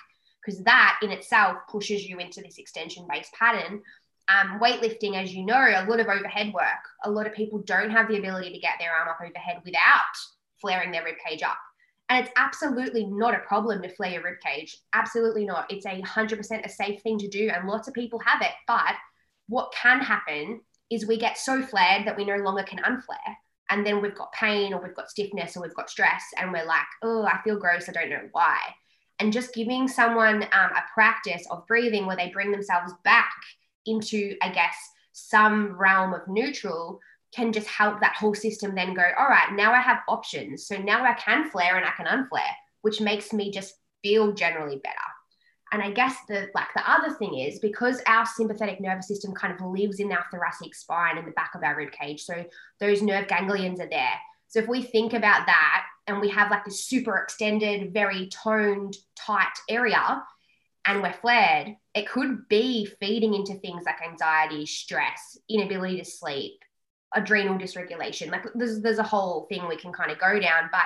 because that in itself pushes you into this extension based pattern. Um, weightlifting, as you know, a lot of overhead work. A lot of people don't have the ability to get their arm up overhead without flaring their ribcage up. And it's absolutely not a problem to flare your ribcage. Absolutely not. It's a 100% a safe thing to do. And lots of people have it. But what can happen is we get so flared that we no longer can unflare. And then we've got pain or we've got stiffness or we've got stress and we're like, oh, I feel gross. I don't know why. And just giving someone um, a practice of breathing where they bring themselves back into, I guess, some realm of neutral can just help that whole system then go, all right, now I have options. So now I can flare and I can unflare, which makes me just feel generally better. And I guess the like the other thing is because our sympathetic nervous system kind of lives in our thoracic spine in the back of our rib cage. So those nerve ganglions are there. So if we think about that and we have like this super extended, very toned, tight area, and we're flared, it could be feeding into things like anxiety, stress, inability to sleep, adrenal dysregulation. Like there's there's a whole thing we can kind of go down, but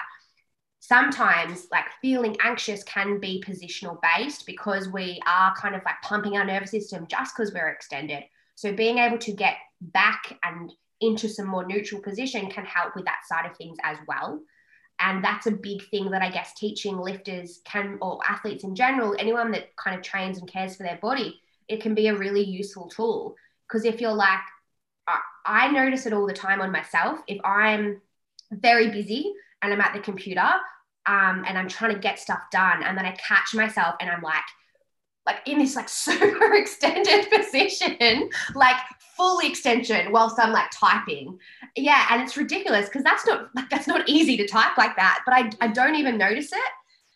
sometimes like feeling anxious can be positional based because we are kind of like pumping our nervous system just because we're extended. So being able to get back and into some more neutral position can help with that side of things as well. And that's a big thing that I guess teaching lifters can, or athletes in general, anyone that kind of trains and cares for their body, it can be a really useful tool. Because if you're like, I notice it all the time on myself. If I'm very busy and I'm at the computer, um, and I'm trying to get stuff done. And then I catch myself and I'm like, like in this like super extended position, like full extension whilst I'm like typing. Yeah. And it's ridiculous because that's not like that's not easy to type like that. But I, I don't even notice it.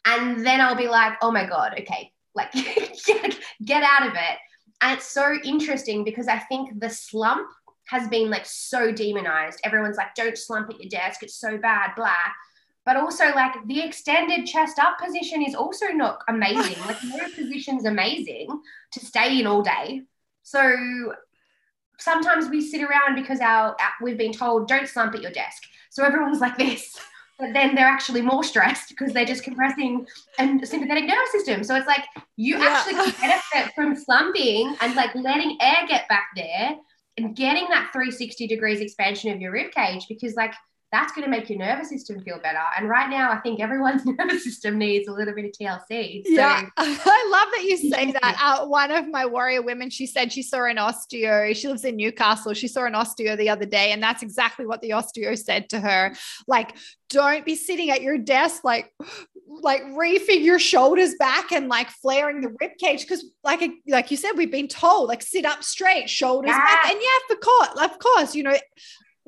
And then I'll be like, oh my God, okay, like get, get out of it. And it's so interesting because I think the slump has been like so demonized. Everyone's like, don't slump at your desk, it's so bad, blah but also like the extended chest up position is also not amazing. like no position's amazing to stay in all day. So sometimes we sit around because our we've been told don't slump at your desk. So everyone's like this. But then they're actually more stressed because they're just compressing and sympathetic nervous system. So it's like you yeah. actually benefit from slumping and like letting air get back there and getting that 360 degrees expansion of your rib cage because like that's going to make your nervous system feel better. And right now, I think everyone's nervous system needs a little bit of TLC. So. Yeah, I love that you say that. Uh, one of my warrior women, she said she saw an osteo. She lives in Newcastle. She saw an osteo the other day, and that's exactly what the osteo said to her. Like, don't be sitting at your desk like like reefing your shoulders back and like flaring the rib cage because like like you said we've been told like sit up straight shoulders yeah. back and yeah of course of course you know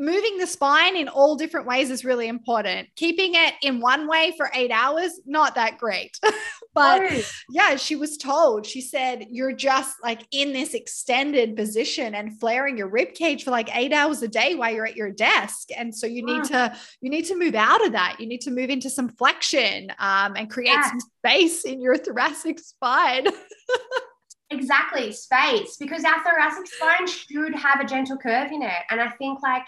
moving the spine in all different ways is really important. Keeping it in one way for eight hours, not that great. but oh. yeah, she was told, she said, you're just like in this extended position and flaring your rib cage for like eight hours a day while you're at your desk. And so you need to, you need to move out of that. You need to move into some flexion um, and create yeah. some space in your thoracic spine. exactly space because our thoracic spine should have a gentle curve in it and i think like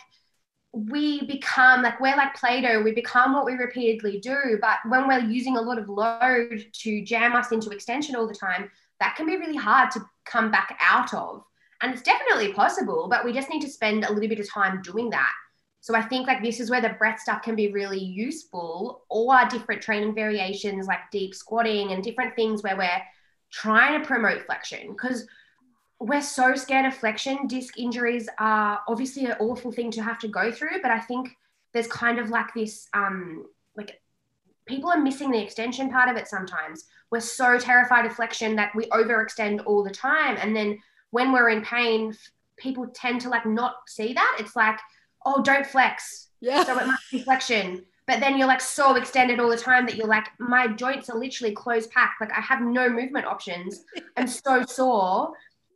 we become like we're like Play-Doh, we become what we repeatedly do. But when we're using a lot of load to jam us into extension all the time, that can be really hard to come back out of. And it's definitely possible, but we just need to spend a little bit of time doing that. So I think like this is where the breath stuff can be really useful, or different training variations like deep squatting and different things where we're trying to promote flexion. Because we're so scared of flexion. Disc injuries are obviously an awful thing to have to go through, but I think there's kind of like this, um, like people are missing the extension part of it sometimes. We're so terrified of flexion that we overextend all the time. And then when we're in pain, people tend to like not see that. It's like, oh, don't flex. Yeah. So it must be flexion. But then you're like so extended all the time that you're like, my joints are literally closed packed. Like I have no movement options. I'm so sore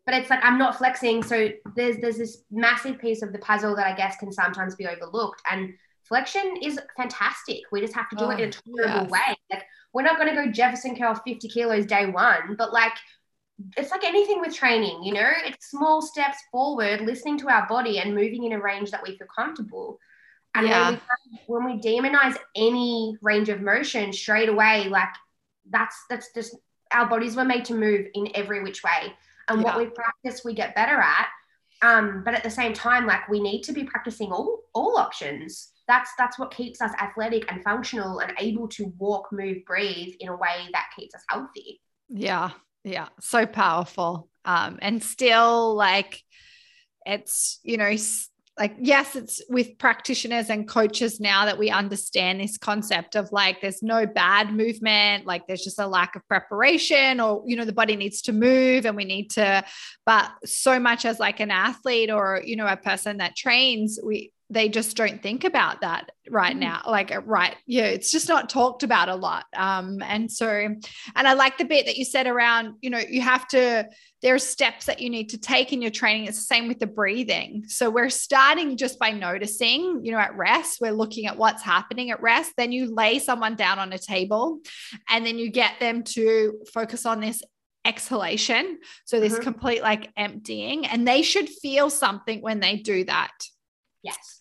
but it's like I'm not flexing. So there's there's this massive piece of the puzzle that I guess can sometimes be overlooked. And flexion is fantastic. We just have to do oh, it in a oh, tolerable yes. way. Like we're not going to go Jefferson curl 50 kilos day one, but like it's like anything with training, you know, it's small steps forward, listening to our body and moving in a range that we feel comfortable. And yeah. when, we, when we demonize any range of motion straight away, like that's that's just our bodies were made to move in every which way and yeah. what we practice we get better at. Um, but at the same time like we need to be practicing all all options. That's that's what keeps us athletic and functional and able to walk move breathe in a way that keeps us healthy. Yeah. Yeah. So powerful. Um, and still like it's you know like yes it's with practitioners and coaches now that we understand this concept of like there's no bad movement like there's just a lack of preparation or you know the body needs to move and we need to but so much as like an athlete or you know a person that trains we they just don't think about that right mm. now like uh, right yeah it's just not talked about a lot um and so and i like the bit that you said around you know you have to there are steps that you need to take in your training it's the same with the breathing so we're starting just by noticing you know at rest we're looking at what's happening at rest then you lay someone down on a table and then you get them to focus on this exhalation so this mm-hmm. complete like emptying and they should feel something when they do that Yes.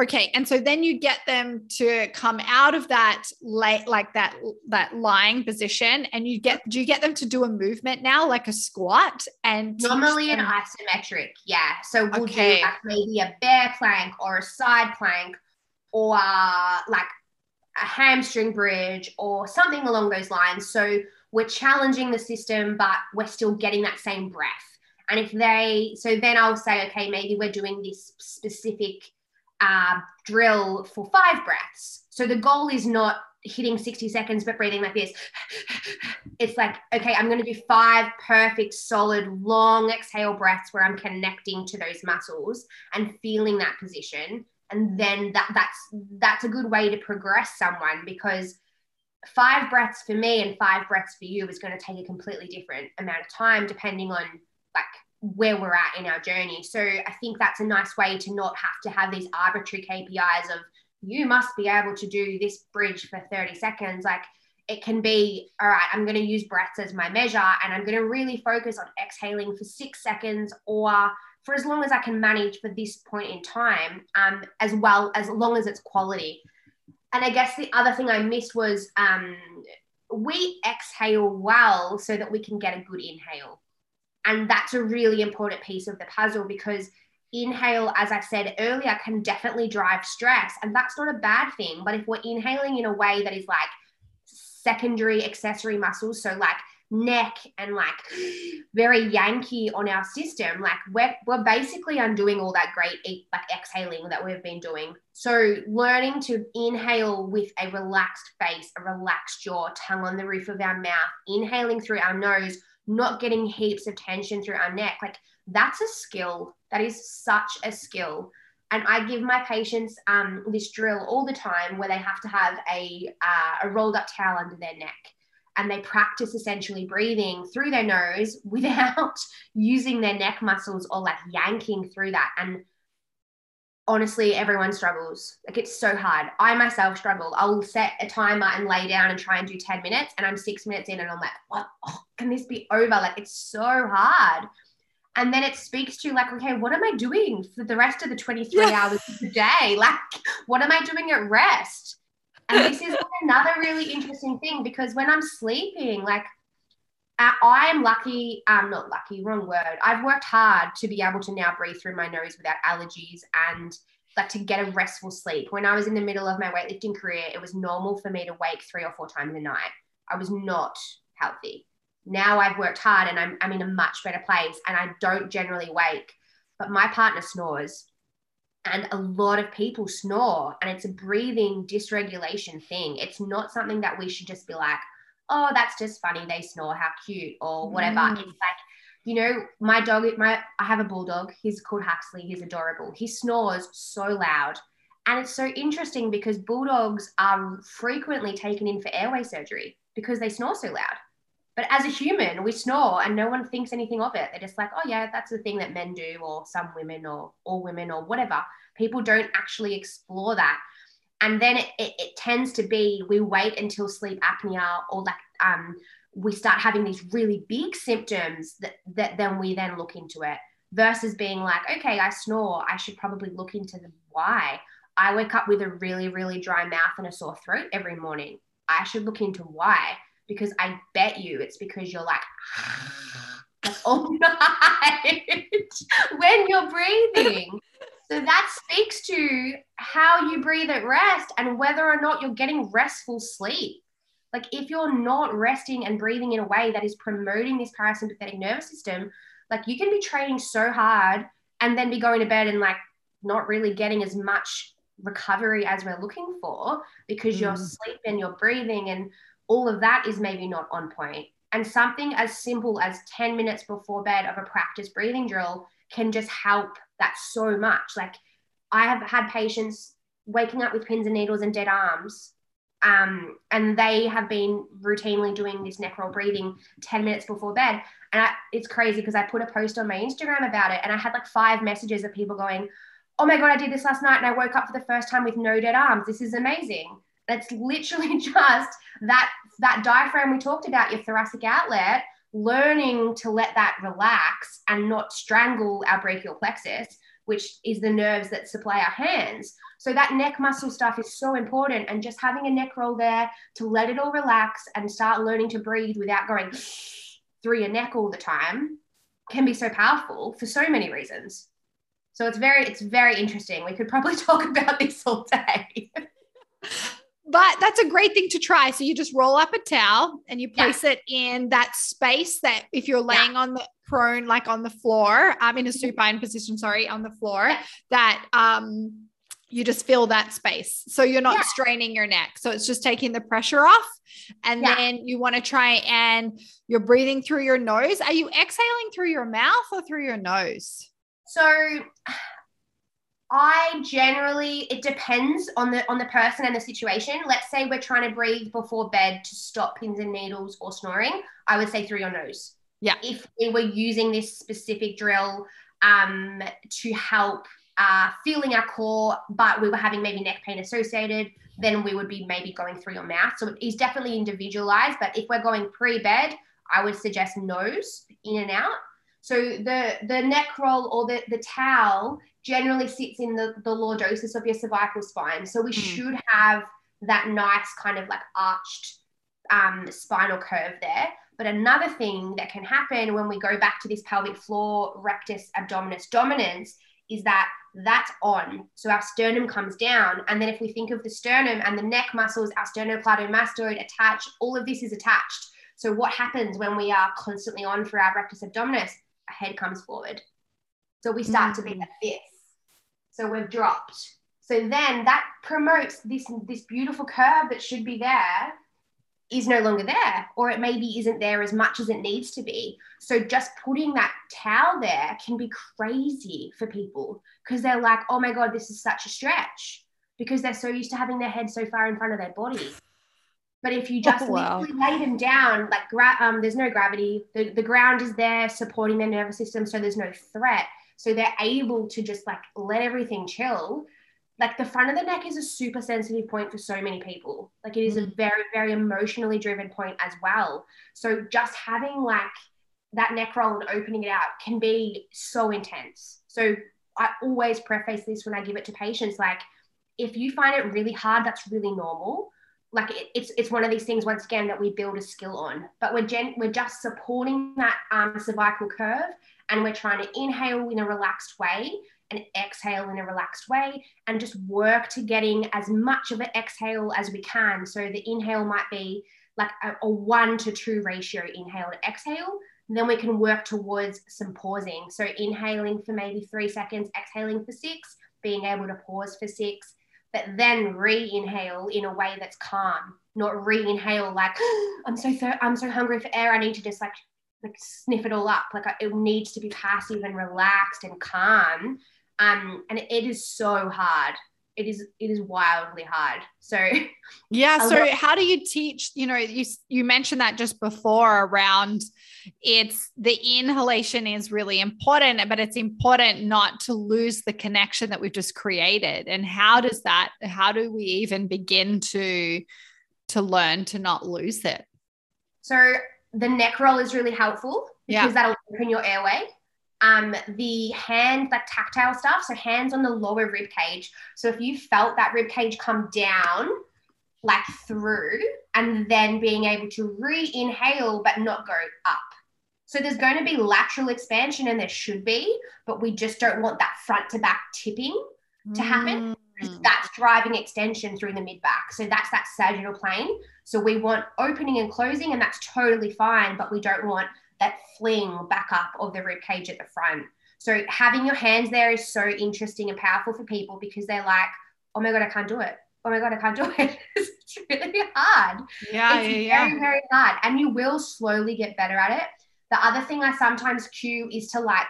Okay, and so then you get them to come out of that late, like that that lying position, and you get do you get them to do a movement now, like a squat, and normally an isometric, yeah. So we'll okay. do like maybe a bear plank or a side plank, or like a hamstring bridge or something along those lines. So we're challenging the system, but we're still getting that same breath. And if they, so then I'll say, okay, maybe we're doing this specific uh, drill for five breaths. So the goal is not hitting 60 seconds, but breathing like this. It's like, okay, I'm going to do five perfect, solid, long exhale breaths where I'm connecting to those muscles and feeling that position. And then that that's that's a good way to progress someone because five breaths for me and five breaths for you is going to take a completely different amount of time depending on like where we're at in our journey. So I think that's a nice way to not have to have these arbitrary KPIs of you must be able to do this bridge for 30 seconds. Like it can be, all right, I'm going to use breaths as my measure and I'm going to really focus on exhaling for six seconds or for as long as I can manage for this point in time, um, as well as long as it's quality. And I guess the other thing I missed was um, we exhale well so that we can get a good inhale. And that's a really important piece of the puzzle because inhale, as I said earlier, can definitely drive stress. And that's not a bad thing. But if we're inhaling in a way that is like secondary accessory muscles, so like neck and like very Yankee on our system, like we're, we're basically undoing all that great like exhaling that we've been doing. So learning to inhale with a relaxed face, a relaxed jaw, tongue on the roof of our mouth, inhaling through our nose not getting heaps of tension through our neck. Like that's a skill. That is such a skill. And I give my patients um, this drill all the time where they have to have a, uh, a rolled up towel under their neck and they practice essentially breathing through their nose without using their neck muscles or like yanking through that. And honestly, everyone struggles. Like it's so hard. I myself struggle. I'll set a timer and lay down and try and do 10 minutes. And I'm six minutes in and I'm like, what? Oh, can this be over? Like it's so hard. And then it speaks to like, okay, what am I doing for the rest of the 23 yeah. hours of the day? Like, what am I doing at rest? And this is another really interesting thing because when I'm sleeping, like I am lucky, um, not lucky, wrong word. I've worked hard to be able to now breathe through my nose without allergies and like to get a restful sleep. When I was in the middle of my weightlifting career, it was normal for me to wake three or four times a night. I was not healthy. now I've worked hard and I'm, I'm in a much better place and I don't generally wake. But my partner snores and a lot of people snore and it's a breathing dysregulation thing. It's not something that we should just be like, oh, that's just funny. They snore. How cute or whatever. Mm. It's like, you know, my dog, my I have a bulldog. He's called Huxley. He's adorable. He snores so loud. And it's so interesting because bulldogs are frequently taken in for airway surgery because they snore so loud. But as a human, we snore and no one thinks anything of it. They're just like, oh, yeah, that's the thing that men do, or some women, or all women, or whatever. People don't actually explore that. And then it, it, it tends to be we wait until sleep apnea or like um, we start having these really big symptoms that, that then we then look into it versus being like, okay, I snore. I should probably look into the why. I wake up with a really, really dry mouth and a sore throat every morning. I should look into why because I bet you it's because you're like, all night when you're breathing. So that speaks to how you breathe at rest and whether or not you're getting restful sleep. Like if you're not resting and breathing in a way that is promoting this parasympathetic nervous system, like you can be training so hard and then be going to bed and like not really getting as much recovery as we're looking for because mm. you're sleeping, you're breathing, and all of that is maybe not on point. And something as simple as 10 minutes before bed of a practice breathing drill can just help that so much. Like I have had patients waking up with pins and needles and dead arms. Um, and they have been routinely doing this neck roll breathing 10 minutes before bed. And I, it's crazy because I put a post on my Instagram about it and I had like five messages of people going, Oh my God, I did this last night and I woke up for the first time with no dead arms. This is amazing. That's literally just that that diaphragm we talked about, your thoracic outlet, learning to let that relax and not strangle our brachial plexus, which is the nerves that supply our hands. So that neck muscle stuff is so important. And just having a neck roll there to let it all relax and start learning to breathe without going through your neck all the time can be so powerful for so many reasons. So it's very, it's very interesting. We could probably talk about this all day. but that's a great thing to try. So you just roll up a towel and you place yeah. it in that space that if you're laying yeah. on the prone, like on the floor, I'm um, in a mm-hmm. supine position, sorry, on the floor, yeah. that um you just fill that space. So you're not straining your neck. So it's just taking the pressure off. And then you want to try and you're breathing through your nose. Are you exhaling through your mouth or through your nose? So I generally it depends on the on the person and the situation. Let's say we're trying to breathe before bed to stop pins and needles or snoring. I would say through your nose. Yeah. If we were using this specific drill um, to help uh, feeling our core, but we were having maybe neck pain associated, then we would be maybe going through your mouth. So it is definitely individualized. But if we're going pre-bed, I would suggest nose in and out. So the the neck roll or the the towel generally sits in the, the lordosis of your cervical spine. So we mm. should have that nice kind of like arched um, spinal curve there. But another thing that can happen when we go back to this pelvic floor rectus abdominis dominance is that that's on. So our sternum comes down. And then if we think of the sternum and the neck muscles, our sternocleidomastoid attached, all of this is attached. So what happens when we are constantly on for our rectus abdominis? Our head comes forward. So we start mm-hmm. to be mm. like this. So we've dropped. So then that promotes this, this beautiful curve that should be there is no longer there, or it maybe isn't there as much as it needs to be. So just putting that towel there can be crazy for people because they're like, oh my God, this is such a stretch because they're so used to having their head so far in front of their body. But if you just oh, wow. lay them down, like gra- um, there's no gravity, the, the ground is there supporting their nervous system, so there's no threat. So they're able to just like let everything chill. Like the front of the neck is a super sensitive point for so many people. Like it is a mm. very, very emotionally driven point as well. So just having like that neck roll and opening it out can be so intense. So I always preface this when I give it to patients like, if you find it really hard, that's really normal. Like it, it's it's one of these things once again that we build a skill on, but we're gen- we're just supporting that um, cervical curve and we're trying to inhale in a relaxed way and exhale in a relaxed way and just work to getting as much of an exhale as we can. So the inhale might be like a, a one to two ratio inhale to exhale. Then we can work towards some pausing. So inhaling for maybe three seconds, exhaling for six, being able to pause for six, but then re-inhale in a way that's calm, not re-inhale like I'm so thir- I'm so hungry for air. I need to just like like sniff it all up. Like it needs to be passive and relaxed and calm. Um, and it is so hard it is it is wildly hard so yeah so how do you teach you know you you mentioned that just before around it's the inhalation is really important but it's important not to lose the connection that we've just created and how does that how do we even begin to to learn to not lose it so the neck roll is really helpful because yeah. that'll open your airway um, the hand, like tactile stuff, so hands on the lower rib cage. So if you felt that rib cage come down, like through, and then being able to re inhale but not go up. So there's going to be lateral expansion, and there should be, but we just don't want that front to back tipping to happen. Mm. Mm. That's driving extension through the mid back. So that's that sagittal plane. So we want opening and closing, and that's totally fine, but we don't want that fling back up of the rib cage at the front. So having your hands there is so interesting and powerful for people because they're like, oh my God, I can't do it. Oh my God, I can't do it. it's really hard. Yeah, it's yeah, very, yeah. very hard. And you will slowly get better at it. The other thing I sometimes cue is to like,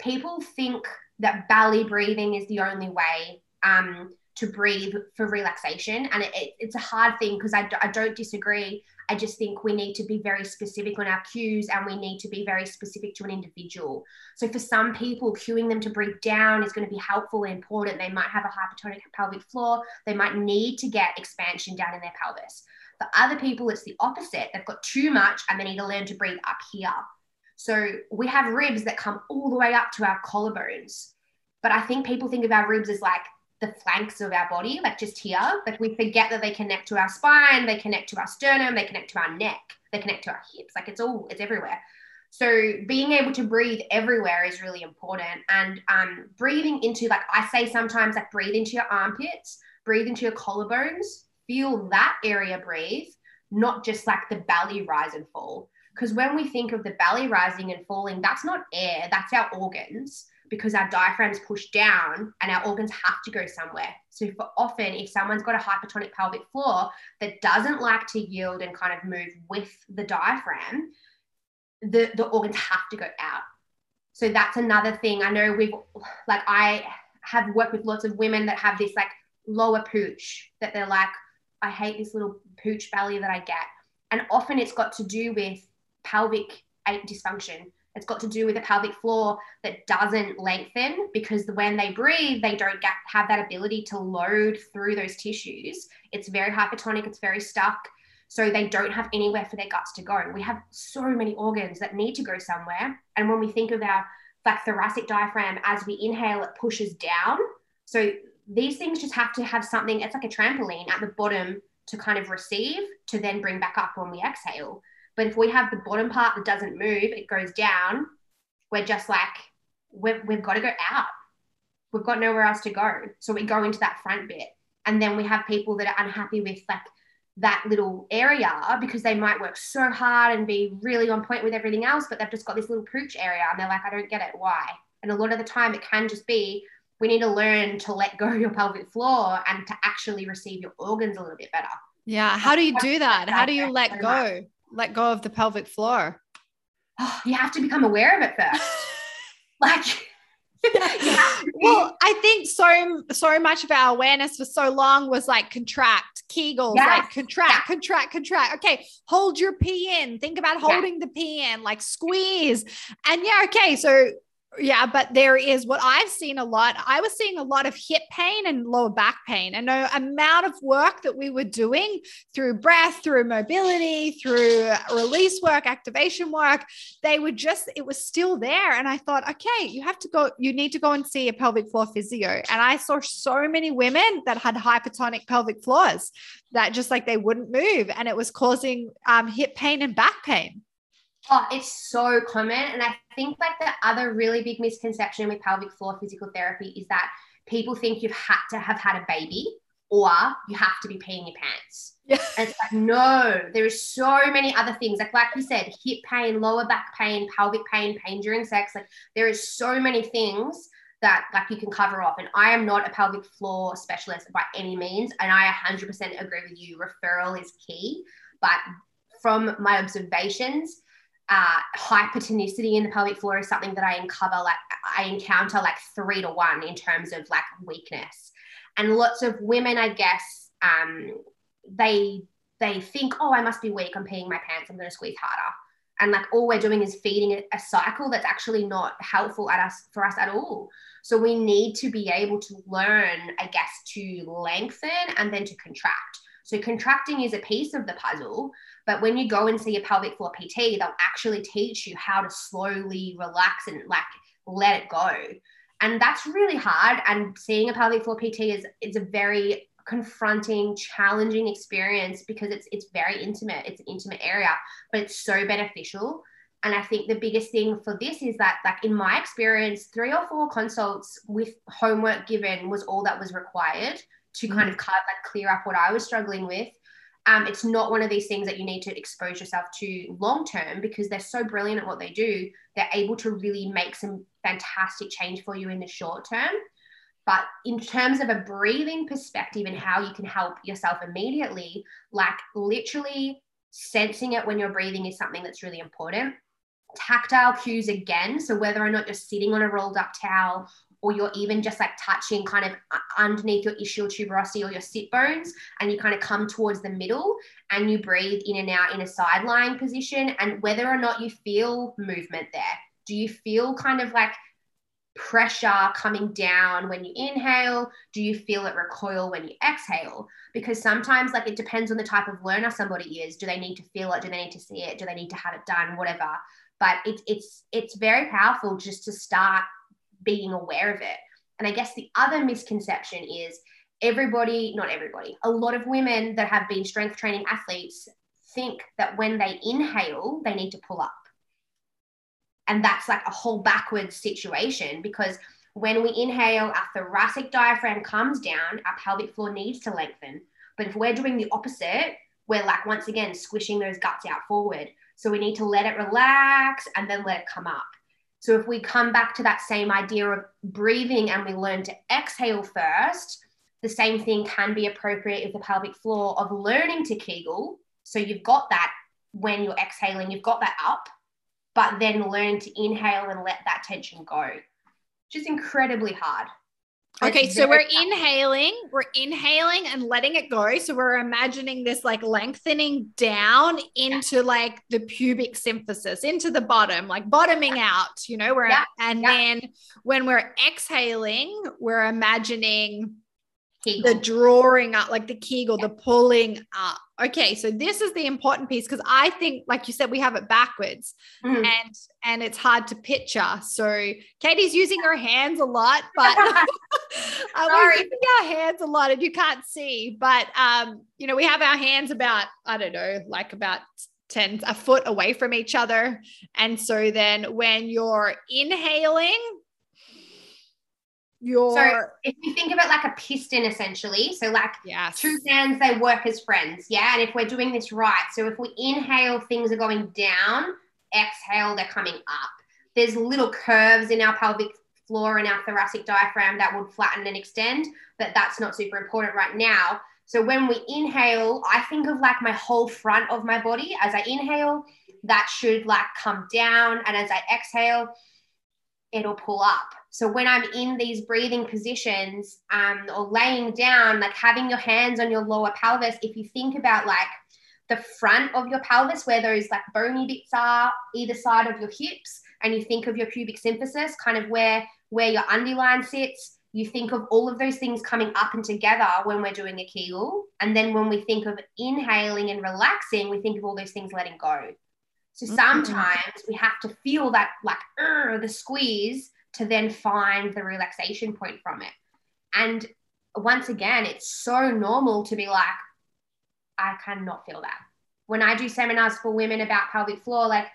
people think that belly breathing is the only way um, to breathe for relaxation. And it, it, it's a hard thing because I, I don't disagree. I just think we need to be very specific on our cues and we need to be very specific to an individual. So for some people, cueing them to breathe down is going to be helpful and important. They might have a hypertonic pelvic floor. They might need to get expansion down in their pelvis. For other people, it's the opposite. They've got too much and they need to learn to breathe up here. So we have ribs that come all the way up to our collarbones. But I think people think of our ribs as like the flanks of our body, like just here. Like we forget that they connect to our spine, they connect to our sternum, they connect to our neck, they connect to our hips. Like it's all, it's everywhere. So being able to breathe everywhere is really important. And um, breathing into, like I say sometimes, like breathe into your armpits, breathe into your collarbones, feel that area breathe, not just like the belly rise and fall. Because when we think of the belly rising and falling, that's not air, that's our organs because our diaphragms push down and our organs have to go somewhere. So, for often, if someone's got a hypertonic pelvic floor that doesn't like to yield and kind of move with the diaphragm, the, the organs have to go out. So, that's another thing. I know we've, like, I have worked with lots of women that have this like lower pooch that they're like, I hate this little pooch belly that I get. And often it's got to do with pelvic dysfunction it's got to do with a pelvic floor that doesn't lengthen because when they breathe, they don't get, have that ability to load through those tissues. It's very hypertonic, it's very stuck. So they don't have anywhere for their guts to go. We have so many organs that need to go somewhere. And when we think of our like thoracic diaphragm, as we inhale, it pushes down. So these things just have to have something, it's like a trampoline at the bottom to kind of receive to then bring back up when we exhale. But if we have the bottom part that doesn't move, it goes down, we're just like, we've, we've got to go out. We've got nowhere else to go. So we go into that front bit. And then we have people that are unhappy with like that little area because they might work so hard and be really on point with everything else, but they've just got this little pooch area and they're like, I don't get it. Why? And a lot of the time it can just be we need to learn to let go of your pelvic floor and to actually receive your organs a little bit better. Yeah. How do you do that? How do you let go? Let go of the pelvic floor? Oh, you have to become aware of it first. like, well, I think so so much of our awareness for so long was like contract, Kegels, yes. like contract, yeah. contract, contract. Okay, hold your pee in. Think about holding yeah. the pee in, like squeeze. And yeah, okay, so yeah, but there is what I've seen a lot. I was seeing a lot of hip pain and lower back pain, and the amount of work that we were doing through breath, through mobility, through release work, activation work, they were just, it was still there. And I thought, okay, you have to go, you need to go and see a pelvic floor physio. And I saw so many women that had hypertonic pelvic floors that just like they wouldn't move, and it was causing um, hip pain and back pain. Oh, it's so common. And I think like the other really big misconception with pelvic floor physical therapy is that people think you've had to have had a baby or you have to be peeing your pants. Yeah. And it's like, no, there is so many other things. Like, like you said, hip pain, lower back pain, pelvic pain, pain during sex. Like, there is so many things that like you can cover off. And I am not a pelvic floor specialist by any means. And I 100% agree with you. Referral is key. But from my observations, uh, hypertonicity in the pelvic floor is something that I uncover like I encounter like three to one in terms of like weakness. And lots of women, I guess, um, they they think, oh, I must be weak. I'm peeing my pants. I'm going to squeeze harder. And like all we're doing is feeding a cycle that's actually not helpful at us for us at all. So we need to be able to learn, I guess, to lengthen and then to contract. So contracting is a piece of the puzzle, but when you go and see a pelvic floor PT, they'll actually teach you how to slowly relax and like let it go. And that's really hard. And seeing a pelvic floor PT is is a very confronting, challenging experience because it's it's very intimate. It's an intimate area, but it's so beneficial. And I think the biggest thing for this is that, like in my experience, three or four consults with homework given was all that was required to mm-hmm. kind of cut, like clear up what I was struggling with. Um, it's not one of these things that you need to expose yourself to long term because they're so brilliant at what they do. They're able to really make some fantastic change for you in the short term. But in terms of a breathing perspective and how you can help yourself immediately, like literally sensing it when you're breathing is something that's really important. Tactile cues again. So whether or not you're sitting on a rolled up towel or you're even just like touching kind of underneath your ischial tuberosity or your sit bones and you kind of come towards the middle and you breathe in and out in a side lying position and whether or not you feel movement there do you feel kind of like pressure coming down when you inhale? Do you feel it recoil when you exhale? Because sometimes, like, it depends on the type of learner somebody is. Do they need to feel it? Do they need to see it? Do they need to have it done? Whatever. But it's it's it's very powerful just to start being aware of it. And I guess the other misconception is everybody, not everybody, a lot of women that have been strength training athletes think that when they inhale, they need to pull up and that's like a whole backwards situation because when we inhale, our thoracic diaphragm comes down, our pelvic floor needs to lengthen. But if we're doing the opposite, we're like once again squishing those guts out forward. So we need to let it relax and then let it come up. So if we come back to that same idea of breathing and we learn to exhale first, the same thing can be appropriate with the pelvic floor of learning to Kegel. So you've got that when you're exhaling, you've got that up but then learn to inhale and let that tension go. Just incredibly hard. Okay, so we're inhaling, we're inhaling and letting it go. So we're imagining this like lengthening down into yeah. like the pubic symphysis, into the bottom, like bottoming yeah. out, you know, we're yeah. and then when we're exhaling, we're imagining Kegel. the drawing up, like the Kegel, the pulling up. Okay, so this is the important piece because I think, like you said, we have it backwards, mm. and and it's hard to picture. So Katie's using her hands a lot, but I'm using our hands a lot, and you can't see. But um, you know, we have our hands about I don't know, like about 10 a foot away from each other. And so then when you're inhaling, your so if you think of it like a piston essentially so like yes. two hands they work as friends yeah and if we're doing this right so if we inhale things are going down exhale they're coming up. There's little curves in our pelvic floor and our thoracic diaphragm that would flatten and extend but that's not super important right now. So when we inhale i think of like my whole front of my body. As i inhale that should like come down and as i exhale it'll pull up so when I'm in these breathing positions um, or laying down, like having your hands on your lower pelvis, if you think about like the front of your pelvis where those like bony bits are either side of your hips, and you think of your pubic symphysis, kind of where where your underline sits, you think of all of those things coming up and together when we're doing a Kegel. And then when we think of inhaling and relaxing, we think of all those things letting go. So mm-hmm. sometimes we have to feel that like the squeeze to then find the relaxation point from it. And once again, it's so normal to be like, I cannot feel that. When I do seminars for women about pelvic floor, like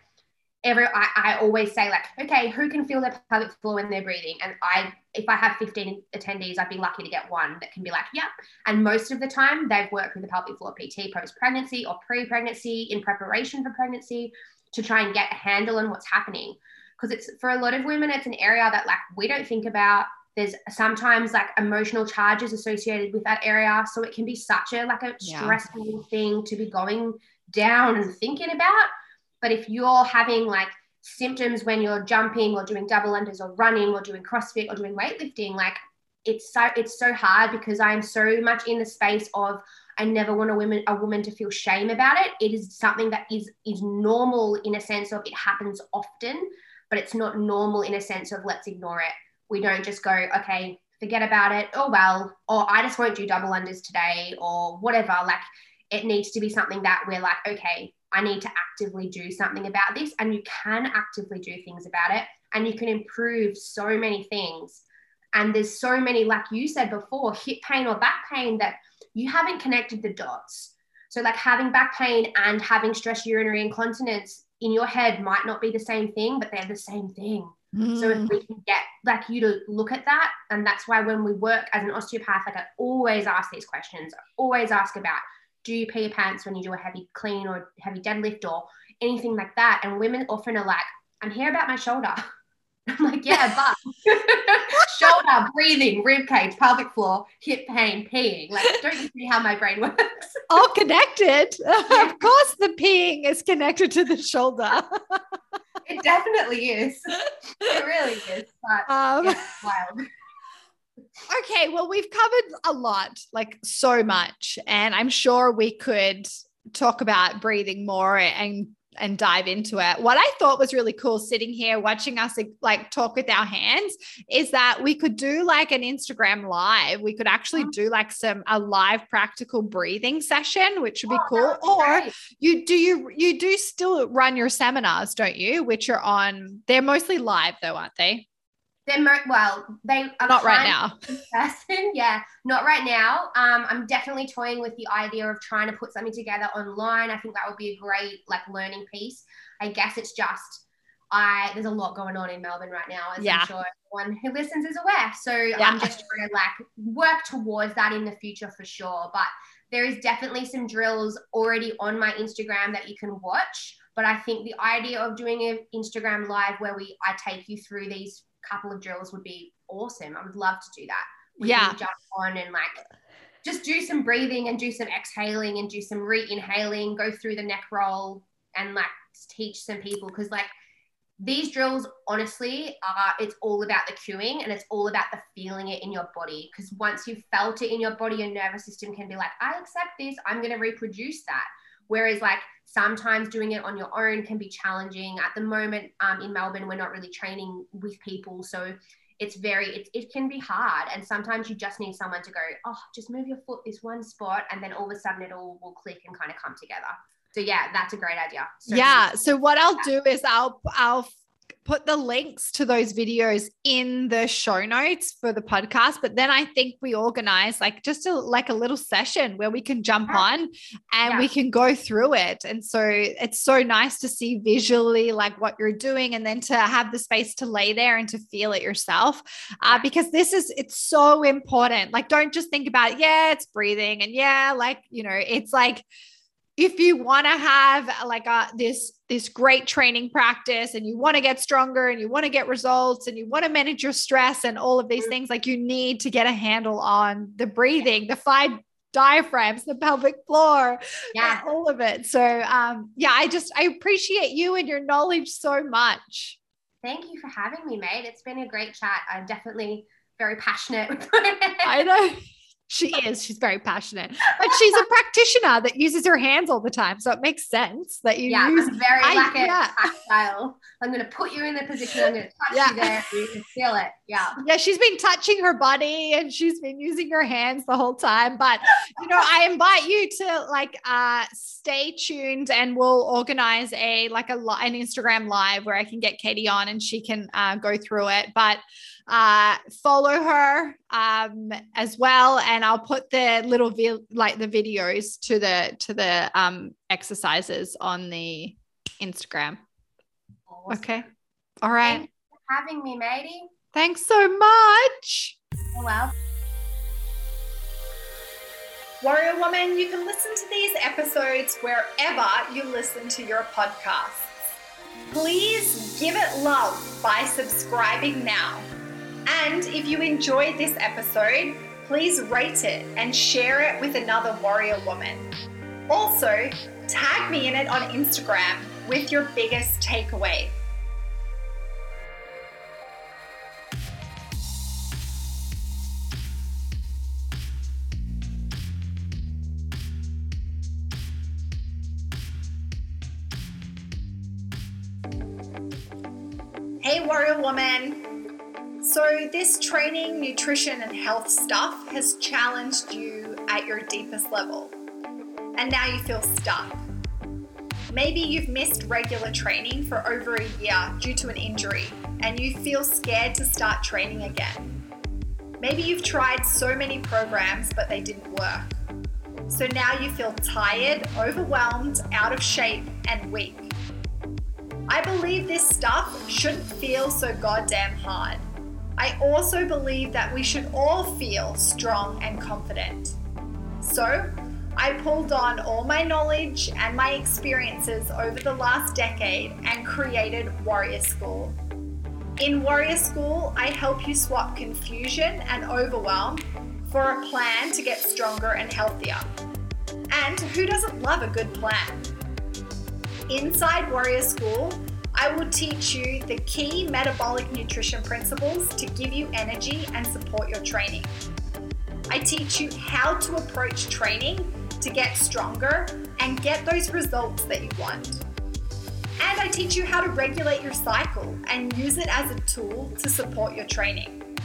every I, I always say like okay who can feel their pelvic floor when they're breathing? And i if i have 15 attendees i'd be lucky to get one that can be like yep. And most of the time they've worked with the pelvic floor pt post pregnancy or pre pregnancy in preparation for pregnancy to try and get a handle on what's happening. Because it's for a lot of women it's an area that like we don't think about. There's sometimes like emotional charges associated with that area. So it can be such a like a Yeah. stressful thing to be going down and thinking about but if you're having like symptoms when you're jumping or doing double unders or running or doing CrossFit or doing weightlifting, like it's so it's so hard because I'm so much in the space of I never want a woman a woman to feel shame about it. It is something that is is normal in a sense of it happens often, but it's not normal in a sense of let's ignore it. We don't just go, okay, forget about it. Oh well, or I just won't do double unders today or whatever. Like it needs to be something that we're like, okay, I need to actively do something about this. And you can actively do things about it and you can improve so many things. And there's so many, like you said before, hip pain or back pain that you haven't connected the dots. So, like having back pain and having stress urinary incontinence in your head might not be the same thing, but they're the same thing. So if Mm. we can get like you to look at that, and that's why when we work as an osteopath, like I always ask these questions. I always ask about do you pee your pants when you do a heavy clean or heavy deadlift or anything like that? And women often are like, I'm here about my shoulder. I'm like, yeah, but shoulder, breathing, rib cage, pelvic floor, hip pain, peeing. Like, don't you see how my brain works? all connected. of course, the peeing is connected to the shoulder. It definitely is. It really is. But Um, yeah, it's wild. Okay, well, we've covered a lot, like so much, and I'm sure we could talk about breathing more and and dive into it. What I thought was really cool sitting here watching us like talk with our hands is that we could do like an Instagram live. We could actually Mm-hmm. do like some a live practical breathing session, which would be Oh, cool. be Or great. you do you you do still run your seminars, don't you? Which are on they're mostly live though, aren't they? They're mo- well, they are Not right now. person. Yeah, not right now. Um, I'm definitely toying with the idea of trying to put something together online. I think that would be a great like learning piece. I guess it's just I there's a lot going on in Melbourne right now, as Yeah. I'm sure everyone who listens is aware. So Yeah. I'm just trying to like work towards that in the future for sure. But there is definitely some drills already on my Instagram that you can watch. But I think the idea of doing an Instagram live where we I take you through these couple of drills would be awesome. I would love to do that. We Yeah. jump on and like just do some breathing and do some exhaling and do some re-inhaling, go through the neck roll and like teach some people because like these drills honestly are it's all about the cueing and it's all about the feeling it in your body because once you've felt it in your body your nervous system can be like i accept this i'm going to reproduce that whereas like sometimes doing it on your own can be challenging. At the moment um, in melbourne we're not really training with people so it's very it, it can be hard. And sometimes you just need someone to go oh just move your foot this one spot and then all of a sudden it all will click and kind of come together. So yeah that's a great idea. So- yeah. So what I'll do is I'll I'll put the links to those videos in the show notes for the podcast. But then i think we organize like just a like a little session where we can jump Yeah. on and we can go through it. And so it's so nice to see visually like what you're doing and then to have the space to lay there and to feel it yourself. Uh, because this is it's so important. Like don't just think about yeah it's breathing and yeah like you know it's like if you want to have like a this this great training practice and you want to get stronger and you want to get results and you want to manage your stress and all of these Mm. things like you need to get a handle on the breathing the five diaphragms the pelvic floor yeah all of it so um yeah i just i appreciate you and your knowledge so much Thank you for having me, mate. It's been a great chat. I'm definitely very passionate. i know she is she's very passionate but she's a practitioner that uses her hands all the time so it makes sense that you yeah, use very I- like yeah. tactile. I'm going to put you in the position. I'm going to touch Yeah. you there. You can feel it. Yeah. yeah, she's been touching her body and she's been using her hands the whole time. But you know, I invite you to like uh stay tuned and we'll organize a like a an Instagram live where I can get Katie on and she can uh, go through it. But uh follow her um as well and I'll put the little vi- like the videos to the to the um exercises on the Instagram. Awesome. Okay. All right. Having me, matey. Thanks so much. Well. Warrior Woman, you can listen to these episodes wherever you listen to your podcasts. Please give it love by subscribing now. And if you enjoyed this episode, please rate it and share it with another warrior woman. Also, tag me in it on Instagram with your biggest takeaway. Hey, warrior woman. So, this training, nutrition, and health stuff has challenged you at your deepest level, and now you feel stuck. Maybe you've missed regular training for over a year due to an injury, and you feel scared to start training again. Maybe you've tried so many programs, but they didn't work. So now you feel tired, overwhelmed, out of shape, and weak. I believe this stuff shouldn't feel so goddamn hard. I also believe that we should all feel strong and confident. So, I pulled on all my knowledge and my experiences over the last decade and created Warrior School. In Warrior School, I help you swap confusion and overwhelm for a plan to get stronger and healthier. And who doesn't love a good plan? Inside Warrior School, I will teach you the key metabolic nutrition principles to give you energy and support your training. I teach you how to approach training to get stronger and get those results that you want. And I teach you how to regulate your cycle and use it as a tool to support your training.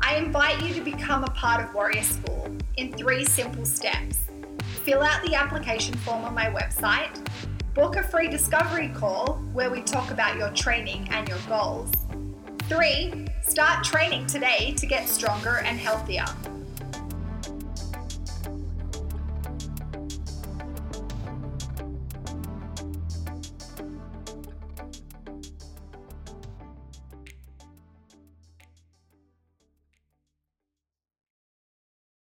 I invite you to become a part of Warrior School in three simple steps. Fill out the application form on my website, book a free discovery call where we talk about your training and your goals. Three, start training today to get stronger and healthier.